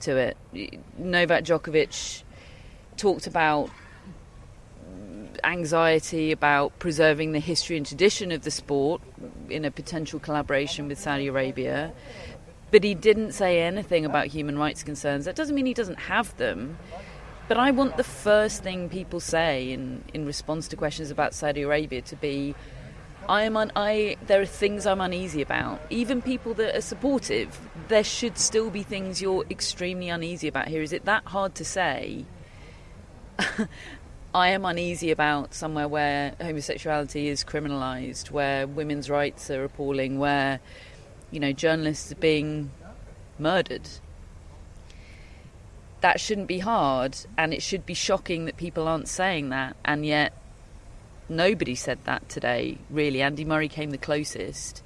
to it. Novak Djokovic talked about anxiety about preserving the history and tradition of the sport in a potential collaboration with Saudi Arabia. But he didn't say anything about human rights concerns. That doesn't mean he doesn't have them. But I want the first thing people say in, in response to questions about Saudi Arabia to be I am un- I there are things I'm uneasy about. Even people that are supportive, there should still be things you're extremely uneasy about here. Is it that hard to say? [laughs] I am uneasy about somewhere where homosexuality is criminalised, where women's rights are appalling, where you know journalists are being murdered. That shouldn't be hard, and it should be shocking that people aren't saying that, and yet nobody said that today. Really, Andy Murray came the closest,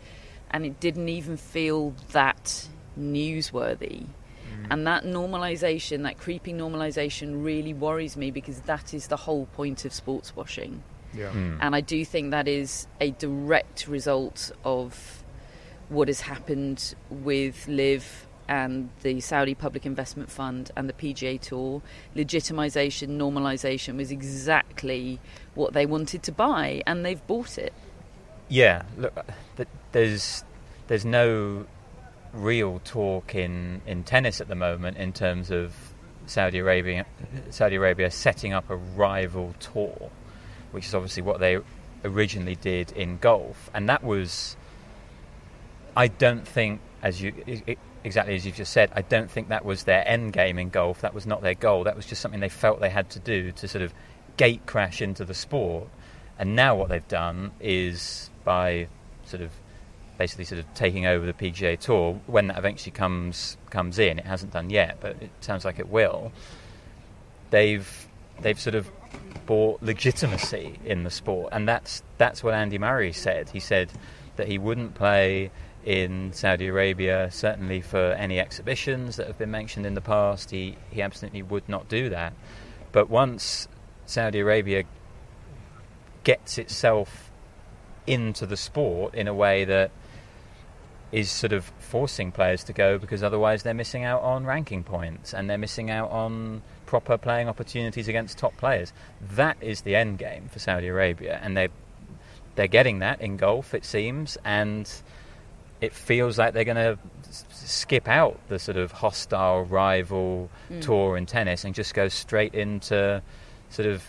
and it didn't even feel that newsworthy. Mm. And that normalisation, that creeping normalisation, really worries me because that is the whole point of sports washing. Yeah. Hmm. Mm. And I do think that is a direct result of what has happened with LIV and the Saudi Public Investment Fund and the PGA Tour. Legitimisation, normalisation was exactly what they wanted to buy, and they've bought it. Yeah, look, there's there's no real talk in, in tennis at the moment in terms of Saudi Arabia Saudi Arabia setting up a rival tour, which is obviously what they originally did in golf, and that was. I don't think, as you exactly as you've just said, I don't think that was their end game in golf. That was not their goal. That was just something they felt they had to do to sort of gate crash into the sport. And now what they've done is by sort of basically sort of taking over the PGA Tour when that eventually comes comes in. It hasn't done yet, but it sounds like it will. They've they've sort of bought legitimacy in the sport, and that's that's what Andy Murray said. He said that he wouldn't play in Saudi Arabia, certainly for any exhibitions that have been mentioned in the past. He he absolutely would not do that. But once Saudi Arabia gets itself into the sport in a way that is sort of forcing players to go because otherwise they're missing out on ranking points and they're missing out on proper playing opportunities against top players. That is the end game for Saudi Arabia, and they they're getting that in golf, it seems, and it feels like they're going to skip out the sort of hostile rival Mm. tour in tennis and just go straight into sort of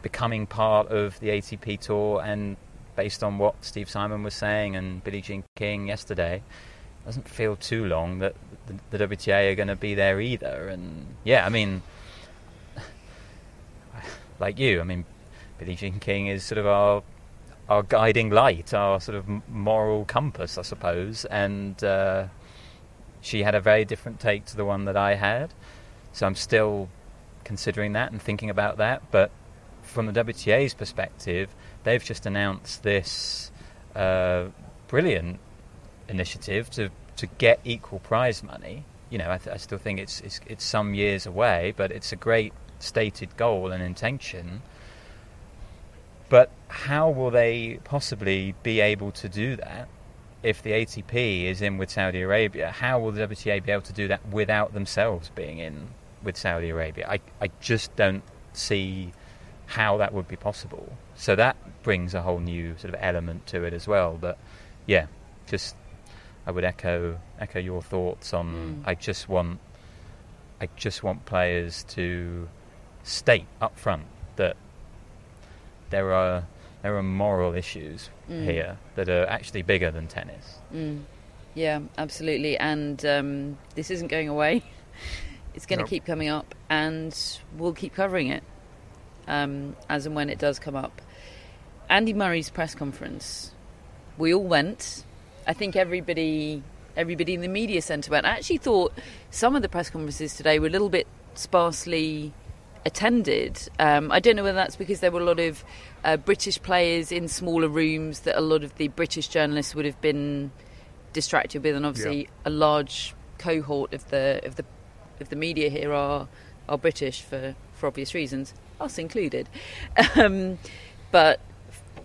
becoming part of the ATP tour and based on what Steve Simon was saying and Billie Jean King yesterday, it doesn't feel too long that the, the WTA are going to be there either. And yeah, I mean, [sighs] like you, I mean, Billie Jean King is sort of our our guiding light, our sort of moral compass, I suppose. And uh, she had a very different take to the one that I had, so I'm still considering that and thinking about that. But from the WTA's perspective, they've just announced this uh, brilliant initiative to to get equal prize money. You know, I, th- I still think it's, it's it's some years away, but it's a great stated goal and intention. But how will they possibly be able to do that if the ATP is in with Saudi Arabia? How will the WTA be able to do that without themselves being in with Saudi Arabia? I, I just don't see how that would be possible. So that brings a whole new sort of element to it as well. But yeah, just I would echo echo your thoughts on. Mm. I just want I just want players to state up front that there are there are moral issues Mm. here that are actually bigger than tennis. Mm. Yeah, absolutely. And um, this isn't going away. [laughs] It's going to Nope. keep coming up, and we'll keep covering it um, as and when it does come up. Andy Murray's press conference. We all went. I think everybody, everybody in the media centre went. I actually thought some of the press conferences today were a little bit sparsely attended. Um, I don't know whether that's because there were a lot of uh, British players in smaller rooms that a lot of the British journalists would have been distracted with, and obviously a large cohort of the of the of the media here are are British for for obvious reasons, us included. [laughs] Um, but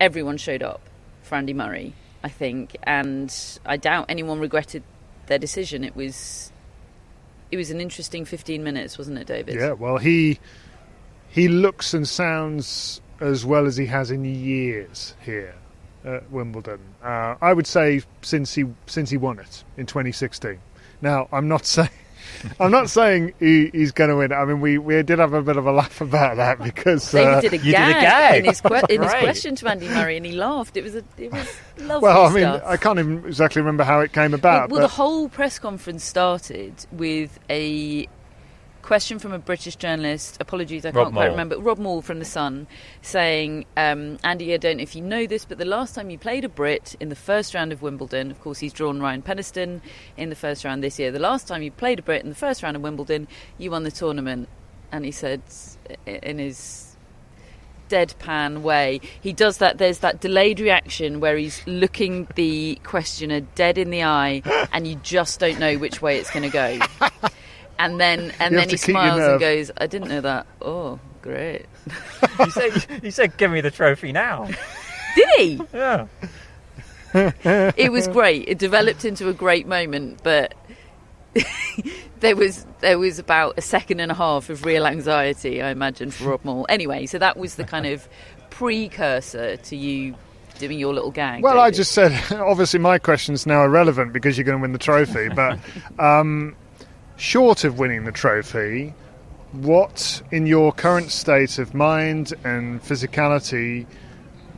everyone showed up for Andy Murray, I think, and I doubt anyone regretted their decision. It was it was an interesting 15 minutes, wasn't it, David? Yeah, well, he he looks and sounds as well as he has in years here at Wimbledon. Uh, I would say since he since he won it in 2016. Now, I'm not [laughs] saying I'm not saying he, he's going to win. I mean, we, we did have a bit of a laugh about that [laughs] because David uh, did a you did a gag, gag. in, his, que- in his question to Andy Murray, and he laughed. It was a, it was lovely well, I mean, stuff. I can't even exactly remember how it came about. well, the but whole press conference started with a question from a British journalist. Apologies, I Rob can't quite remember. Rob Moore from the Sun, saying, um, "Andy, I don't know if you know this, but the last time you played a Brit in the first round of Wimbledon, of course, he's drawn Ryan Peniston in the first round this year. The last time you played a Brit in the first round of Wimbledon, you won the tournament." And he said, in his deadpan way. He does that. There's that delayed reaction where he's looking the questioner dead in the eye, [laughs] and you just don't know which way it's going to go. And then, and then he to keep your smiles and goes, "I didn't know that. Oh, great." [laughs] you said, you said, give me the trophy now. [laughs] Did he? Yeah. [laughs] It was great. It developed into a great moment, but there was there was about a second and a half of real anxiety, I imagine, for Rob Moore. Anyway, so that was the kind of precursor to you doing your little gag. Well, I just said, obviously, my question's now irrelevant because you're going to win the trophy. But um, short of winning the trophy, what, in your current state of mind and physicality,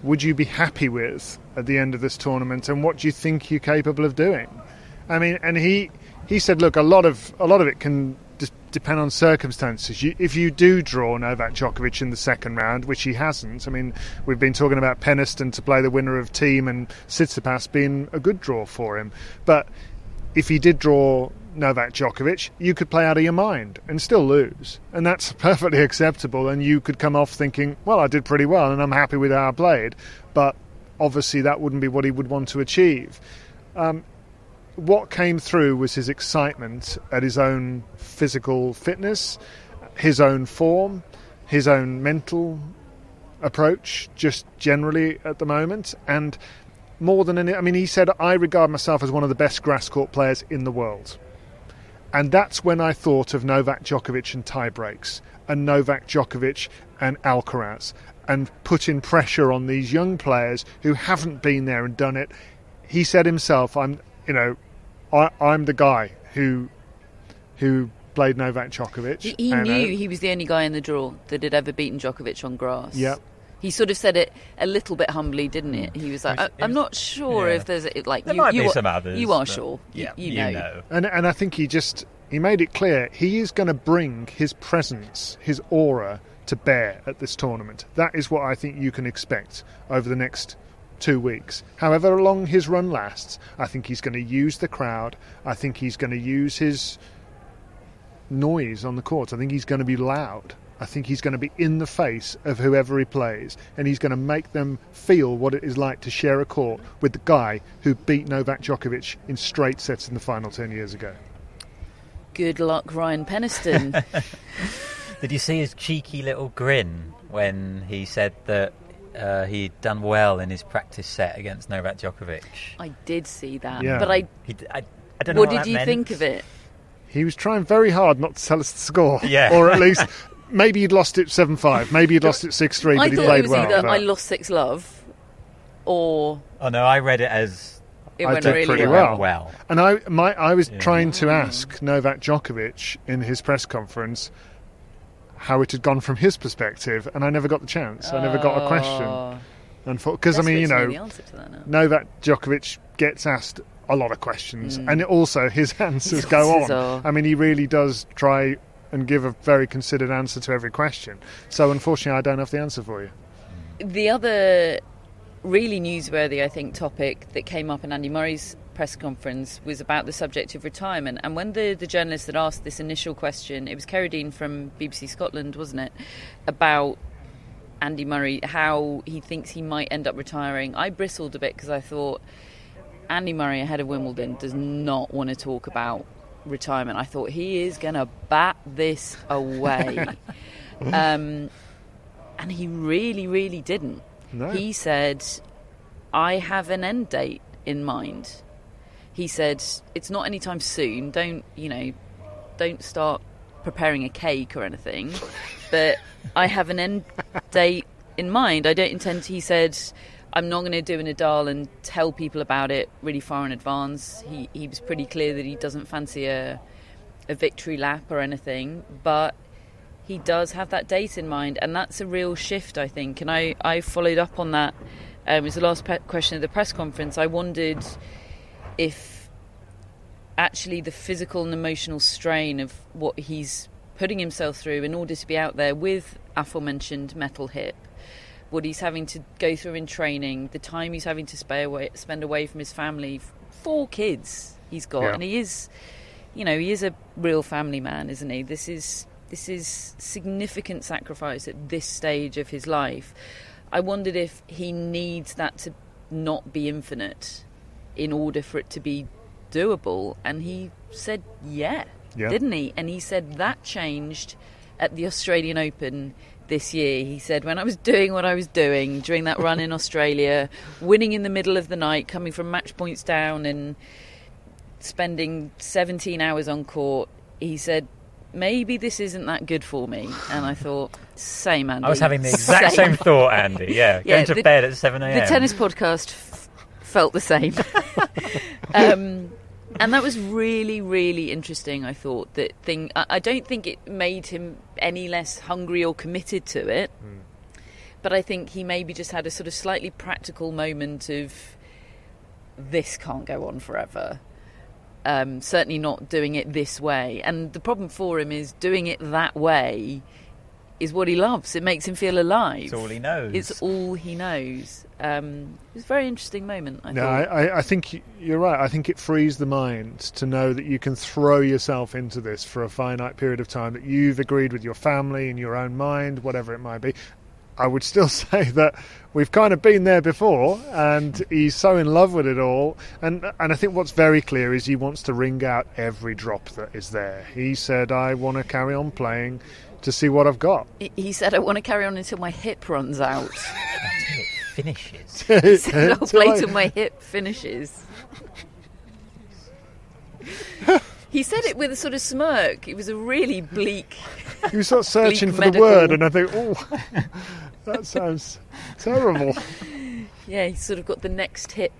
would you be happy with at the end of this tournament, and what do you think you're capable of doing? I mean, and he he said, look, a lot of a lot of it can just depend on circumstances. You, if you do draw Novak Djokovic in the second round, which he hasn't, I mean, we've been talking about Peniston to play the winner of Thiem and Tsitsipas being a good draw for him, but if he did draw Novak Djokovic, you could play out of your mind and still lose. And that's [laughs] perfectly acceptable. And you could come off thinking, well, I did pretty well and I'm happy with how I played. But obviously, that wouldn't be what he would want to achieve. Um, what came through was his excitement at his own physical fitness, his own form, his own mental approach, just generally at the moment. And more than any, I mean, he said, I regard myself as one of the best grass court players in the world. And that's when I thought of Novak Djokovic and tie breaks, and Novak Djokovic and Alcaraz, and putting pressure on these young players who haven't been there and done it. He said himself, "I'm, you know, I, I'm the guy who, who played Novak Djokovic." He, he uh, knew he was the only guy in the draw that had ever beaten Djokovic on grass. Yeah. He sort of said it a little bit humbly, didn't it? He was like, It was- I, "I'm not sure yeah. if there's a, like There you, might you be are, some others. You are but sure. You- Yeah, you, know. And and I think he just he made it clear he is going to bring his presence, his aura to bear at this tournament. That is what I think you can expect over the next two weeks. However long his run lasts, I think he's going to use the crowd. I think he's going to use his noise on the court. I think he's going to be loud. I think he's going to be in the face of whoever he plays, and he's going to make them feel what it is like to share a court with the guy who beat Novak Djokovic in straight sets in the final 10 years ago. Good luck, Ryan Peniston. [laughs] Did you see his cheeky little grin when he said that uh, he'd done well in his practice set against Novak Djokovic? I did see that, Yeah. but I. He, d- I, I don't know What what did that you meant. think of it? He was trying very hard not to tell us the score. Yeah. Or at least [laughs] maybe he'd lost it 7 5. Maybe he'd lost it 6 3, I but he thought played it was well. either but I lost six love, or Oh no, I read it as it I went did really pretty well. well. well. And I, my, I was Yeah. trying to ask Novak Djokovic in his press conference how it had gone from his perspective, and I never got the chance. I never got a question. Oh. And because I mean, you Desperate know, the answer to that now. Novak Djokovic gets asked a lot of questions, Mm. and also his [laughs] answers His go answers on. are- I mean, he really does try and give a very considered answer to every question. So, unfortunately, I don't have the answer for you. The other really newsworthy, I think, topic that came up in Andy Murray's press conference was about the subject of retirement. And when the, the journalist that asked this initial question, it was Kheredine from BBC Scotland, wasn't it, about Andy Murray, how he thinks he might end up retiring. I bristled a bit because I thought Andy Murray ahead of Wimbledon does not want to talk about retirement. I thought he is going to bat this away. [laughs] um, and he really, really didn't. No. He said, I have an end date in mind. He said, it's not anytime soon. Don't, you know, don't start preparing a cake or anything. But I have an end [laughs] date in mind. I don't intend, to, he said, I'm not going to do a Nadal and tell people about it really far in advance. He, he was pretty clear that he doesn't fancy a, a victory lap or anything, but he does have that date in mind, and that's a real shift, I think. And I, I followed up on that. Um, it was the last pe- question of the press conference. I wondered if actually the physical and emotional strain of what he's putting himself through in order to be out there with aforementioned metal hip, what he's having to go through in training, the time he's having to spend away, spend away from his family, four kids he's got, Yeah. and he is, you know, he is a real family man, isn't he? This is this is significant sacrifice at this stage of his life. I wondered if he needs that to not be infinite in order for it to be doable, and he said, "Yeah." Yeah. didn't he? And he said that changed at the Australian Open this year. He said, when I was doing what I was doing during that run in Australia, winning in the middle of the night, coming from match points down and spending 17 hours on court, he said, maybe this isn't that good for me. And I thought, same, Andy. I was having the exact same thought, Andy. Yeah, [laughs] Yeah, going to the- bed at seven a.m. The tennis podcast f- felt the same. [laughs] um, and that was really, really interesting. I thought that thing. I, I don't think it made him any less hungry or committed to it, but I think he maybe just had a sort of slightly practical moment of this can't go on forever. Um, certainly not doing it this way. And the problem for him is doing it that way is what he loves. It makes him feel alive. It's all he knows. It's all he knows. Um, it was a very interesting moment. I no, thought. I, I, I think you're right. I think it frees the mind to know that you can throw yourself into this for a finite period of time, that you've agreed with your family and your own mind, whatever it might be. I would still [laughs] say that we've kind of been there before, and he's so in love with it all. And and I think what's very clear is he wants to wring out every drop that is there. He said, "I want to carry on playing to see what I've got." He- He said, "I want to carry on until my hip runs out." [laughs] Until it finishes. he [laughs] said, "I'll play Till I- till my [laughs] hip finishes." he said it with a sort of smirk. It was a really bleak. You start searching bleak for the medical- word, and I think, "Oh, that sounds terrible." Yeah, he's sort of got the next hip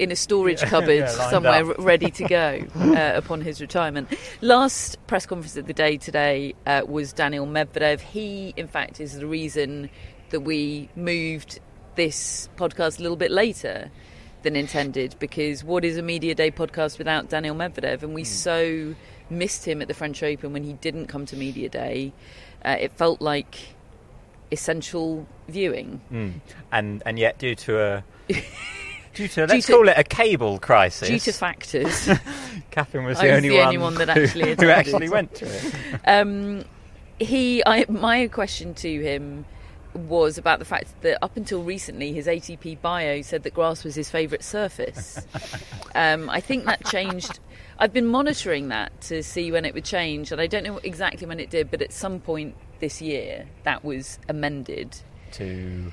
in a storage [laughs] cupboard Yeah, somewhere ready to go [laughs] uh, upon his retirement. Last press conference of the day today uh, was Daniil Medvedev. He, in fact, is the reason that we moved this podcast a little bit later than intended because what is a media day podcast without Daniil Medvedev? And we so missed him at the French Open when he didn't come to media day. Uh, it felt like essential viewing. Mm. And and yet, due to a [laughs] due to let's to- call it a cable crisis, Due to factors. [laughs] Catherine was I the was only the one, only one that who, actually who attended. actually went to it. um, he, I, my question to him was about the fact that up until recently, his ATP bio said that grass was his favourite surface. [laughs] um, I think that changed. I've been monitoring that to see when it would change, and I don't know exactly when it did, but at some point this year, that was amended. To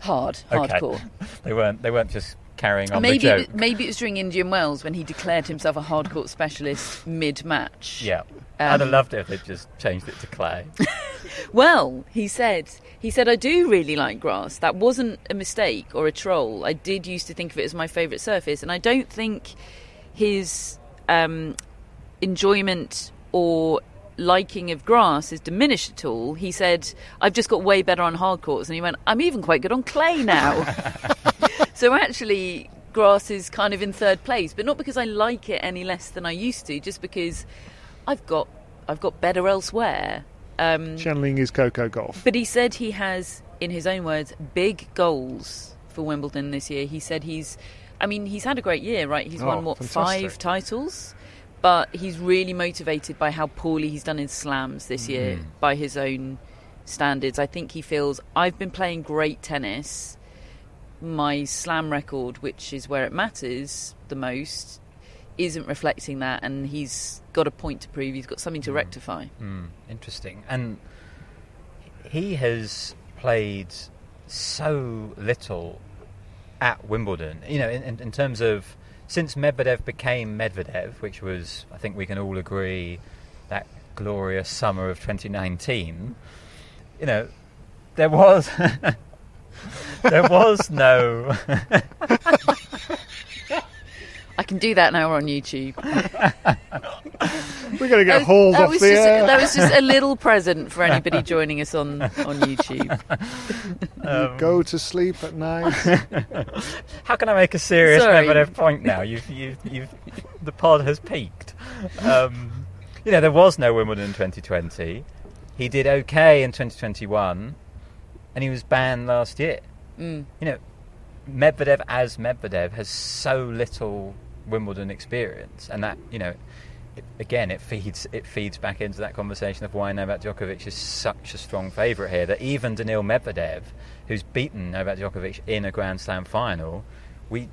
Hard, okay. hardcore. [laughs] they weren't they weren't just carrying on Maybe the it, joke. was- maybe it was during Indian Wells when he declared himself a hardcourt specialist mid-match. yeah, I'd have Um, loved it if they just changed it to clay. [laughs] Well, he said, he said, I do really like grass. That wasn't a mistake or a troll. I did used to think of it as my favourite surface, and I don't think his um, enjoyment or liking of grass is diminished at all. He said, I've just got way better on hard courts, and he went, I'm even quite good on clay now. [laughs] so actually, grass is kind of in third place, but not because I like it any less than I used to, just because I've got I've got better elsewhere. Um, Channeling his Coco Gauff. but he said he has, in his own words, big goals for Wimbledon this year. He said he's, I mean, he's had a great year, right? He's Oh, won, what, fantastic. five titles? But he's really motivated by how poorly he's done in slams this year Mm. by his own standards. I think he feels, I've been playing great tennis. My slam record, which is where it matters the most, isn't reflecting that, and he's got a point to prove. He's got something to rectify. Hmm, interesting. And he has played so little at Wimbledon. You know, in, in, in terms of since Medvedev became Medvedev, which was, I think we can all agree, that glorious summer of 2019. You know, there was [laughs] there was no. [laughs] I can do that now on YouTube. [laughs] We're going to get That was- hauled that off was the just, air. That was just a little [laughs] present for anybody joining us on, on YouTube. [laughs] You go to sleep at night. [laughs] How can I make a serious Sorry. Medvedev point now? You've, you've, you've, the pod has peaked. Um, you know, there was no Wimbledon in 2020. He did okay in 2021, and he was banned last year. Mm. You know, Medvedev as Medvedev has so little Wimbledon experience, and that you know, it, again, it feeds it feeds back into that conversation of why Novak Djokovic is such a strong favourite here. That even Daniil Medvedev, who's beaten Novak Djokovic in a Grand Slam final, we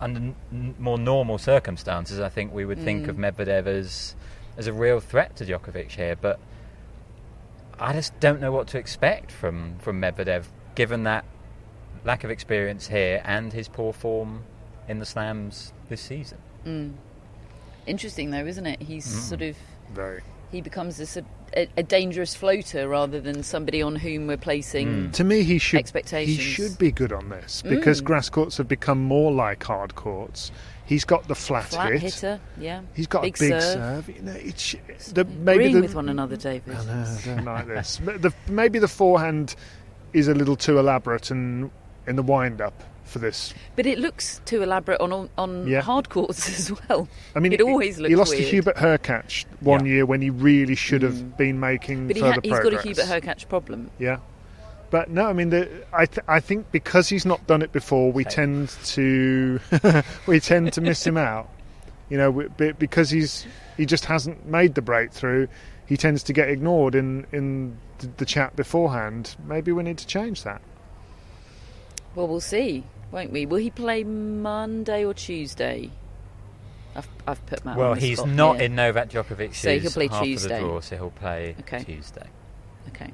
under n- more normal circumstances, I think we would think Mm. of Medvedev as as a real threat to Djokovic here, but. I just don't know what to expect from, from Medvedev, given that lack of experience here and his poor form in the slams this season. Mm. Interesting, though, isn't it? He's Mm. sort of Very. he becomes this a, a, a dangerous floater rather than somebody on whom we're placing To me, he should expectations. he should be good on this because Mm. grass courts have become more like hard courts. He's got the flat, flat hit. hitter. Yeah, He's got big a big serve. serve. You know, it's, the, maybe the, with one another, David. I know, I don't like this. [laughs] The, maybe the forehand is a little too elaborate and in the wind up for this. But it looks too elaborate on on Yeah. hard courts [laughs] as well. I mean, it always looks he lost weird. to Hubert Hurkacz one year when he really should have mm. been making but he further ha- he's progress. got a Hubert Hurkacz problem. Yeah. But no, I mean, the, I th- I think because he's not done it before, we tend to [laughs] we tend to miss him out. You know, because he's he just hasn't made the breakthrough. He tends to get ignored in in the chat beforehand. Maybe we need to change that. Well, we'll see, won't we? Will he play Monday or Tuesday? I've, I've put Matt well, on the he's spot not here. in Novak Djokovic's So he'll play half Tuesday. of the draw, so he'll play Okay. Tuesday. Okay.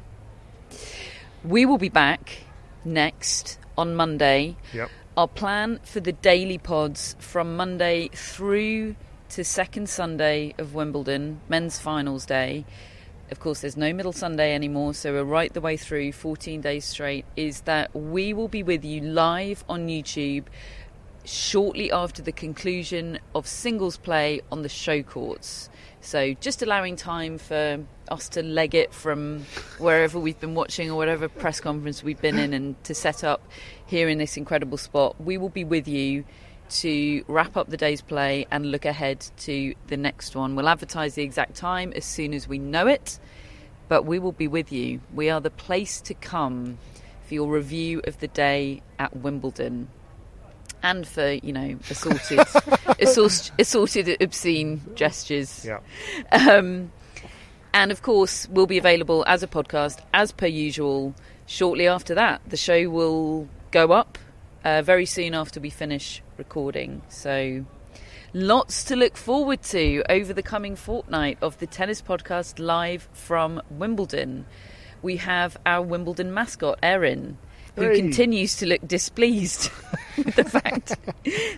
We will be back next on Monday. Yep. Our plan for the daily pods from Monday through to second Sunday of Wimbledon, men's finals day. Of course, there's no middle Sunday anymore, so we're right the way through 14 days straight. Is that we will be with you live on YouTube shortly after the conclusion of singles play on the show courts. So just allowing time for us to leg it from wherever we've been watching or whatever press conference we've been in and to set up here in this incredible spot. We will be with you to wrap up the day's play and look ahead to the next one. We'll advertise the exact time as soon as we know it, but we will be with you. We are the place to come for your review of the day at Wimbledon and for you know assorted, [laughs] assort- assorted obscene gestures. Yeah. Um, and of course, we'll be available as a podcast as per usual. Shortly after that, the show will go up uh, very soon after we finish recording. So. Lots to look forward to over the coming fortnight of the tennis podcast live from Wimbledon. We have our Wimbledon mascot, Erin, who Hey. continues to look displeased [laughs] with the fact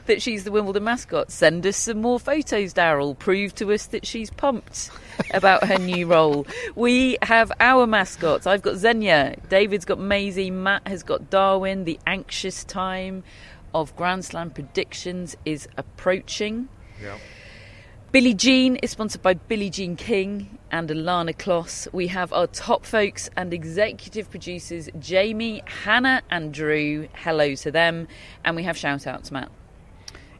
that she's the Wimbledon mascot. Send us some more photos, Daryl. Prove to us that she's pumped about her new role. We have our mascots. I've got Xenia. David's got Maisie. Matt has got Darwin. The anxious time of Grand Slam predictions is approaching. Yeah. Billie Jean is sponsored by Billie Jean King and Ilana Kloss. We have our top folks and executive producers, Jamie, Hannah, and Drew. Hello to them. And we have shout outs, Matt.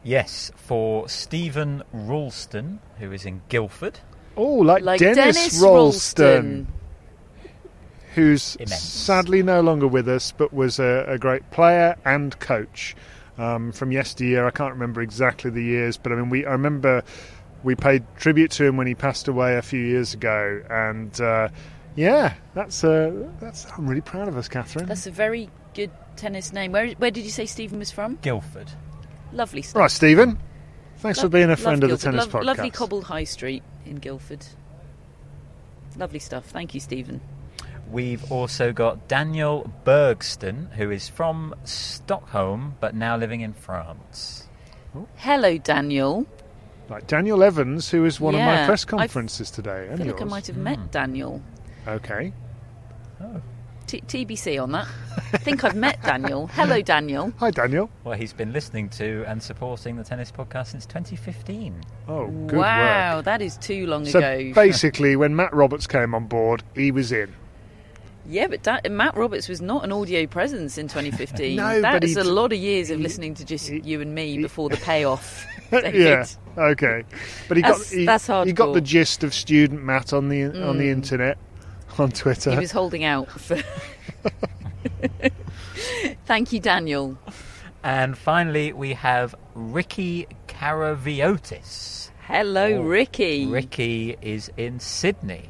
Yes, for Stephen Ralston, who is in Guildford. Oh, like, Like Dennis, Dennis Ralston, who's Immense. sadly no longer with us, but was a, a great player and coach um, from yesteryear. I can't remember exactly the years, but I mean, we I remember we paid tribute to him when he passed away a few years ago, and uh, yeah, that's uh, that's I'm really proud of us, Catherine. That's a very good tennis name. Where, where did you say Stephen was from? Guildford. Lovely stuff. right, Stephen. Thanks for being a friend of the Guildford. tennis Lov- podcast. Lovely cobbled high street in Guildford. Lovely stuff. Thank you, Stephen. We've also got Daniel Bergston, who is from Stockholm but now living in France. Hello, Daniel. Like Daniel Evans, who is was one of my Yeah, press I've- conferences today, I and feel like I yours. might have met hmm. Daniel. Okay. Oh. T- TBC on that. I think I've met Daniel. Hello, Daniel. Hi, Daniel. Well, he's been listening to and supporting the tennis podcast since 2015. Oh, good wow, work. that is too long So ago. basically, when Matt Roberts came on board, he was in. Yeah, but da- Matt Roberts was not an audio presence in 2015. [laughs] No, but That's he a d- lot of years of listening to just you and me before the payoff. [laughs] [laughs] Yeah. Okay. But he got That's- he, that's he got the gist of student Matt on the on the Mm. internet, on Twitter. He was holding out for. [laughs] Thank you, Daniel. And finally, we have Ricky Caraviotis. Hello, Oh, Ricky. Ricky is in Sydney.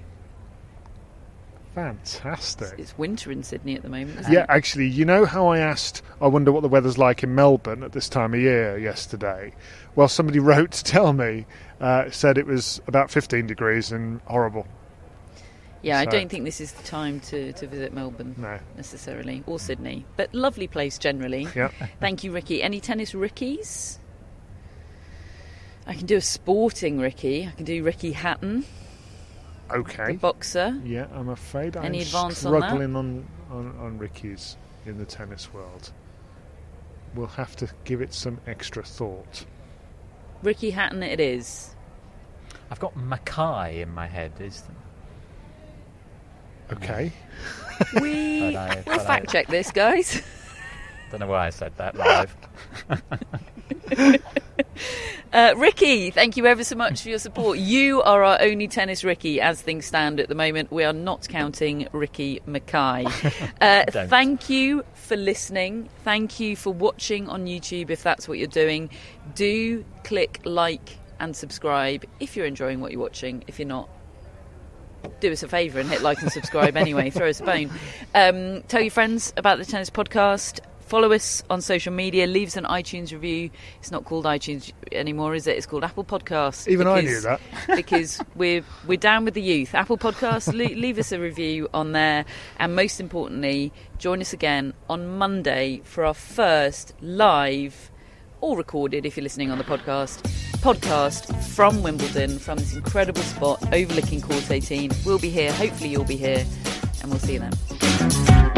Fantastic. It's winter in Sydney at the moment. Isn't Yeah, it? actually, you know how I asked, I wonder what the weather's like in Melbourne at this time of year yesterday? Well, somebody [laughs] wrote to tell me, uh, said it was about 15 degrees and horrible. Yeah, I don't think this is the time to, to visit Melbourne No. necessarily, or Sydney, but lovely place generally. Yeah. [laughs] Thank you, Ricky. Any tennis Rickies? I can do a sporting Ricky. I can do Ricky Hatton, Okay. the Okay. boxer. Yeah, I'm afraid I'm Any advance on struggling on, on, on Ricky's in the tennis world. We'll have to give it some extra thought. Ricky Hatton, it is. I've got Mackay in my head. Is Okay. [laughs] We But I- we'll but fact check this, guys. [laughs] don't know why I said that live. [laughs] Uh, Ricky, thank you ever so much for your support. You are our only tennis Ricky as things stand at the moment. We are not counting Ricky Mackay. Uh, thank you for listening. Thank you for watching on YouTube if that's what you're doing. Do click like and subscribe if you're enjoying what you're watching. If you're not, do us a favour and hit like and subscribe anyway. [laughs] Throw us a bone. Um, tell your friends about the Tennis Podcast. Follow us on social media. Leave us an iTunes review. It's not called iTunes anymore, is it? It's called Apple Podcasts. Even I because- knew that. [laughs] because we're we're down with the youth. Apple Podcasts, le- [laughs] leave us a review on there, and most importantly, join us again on Monday for our first live, or recorded if you're listening on the podcast, podcast from Wimbledon, from this incredible spot overlooking Court 18. We'll be here. Hopefully, you'll be here, and we'll see you then.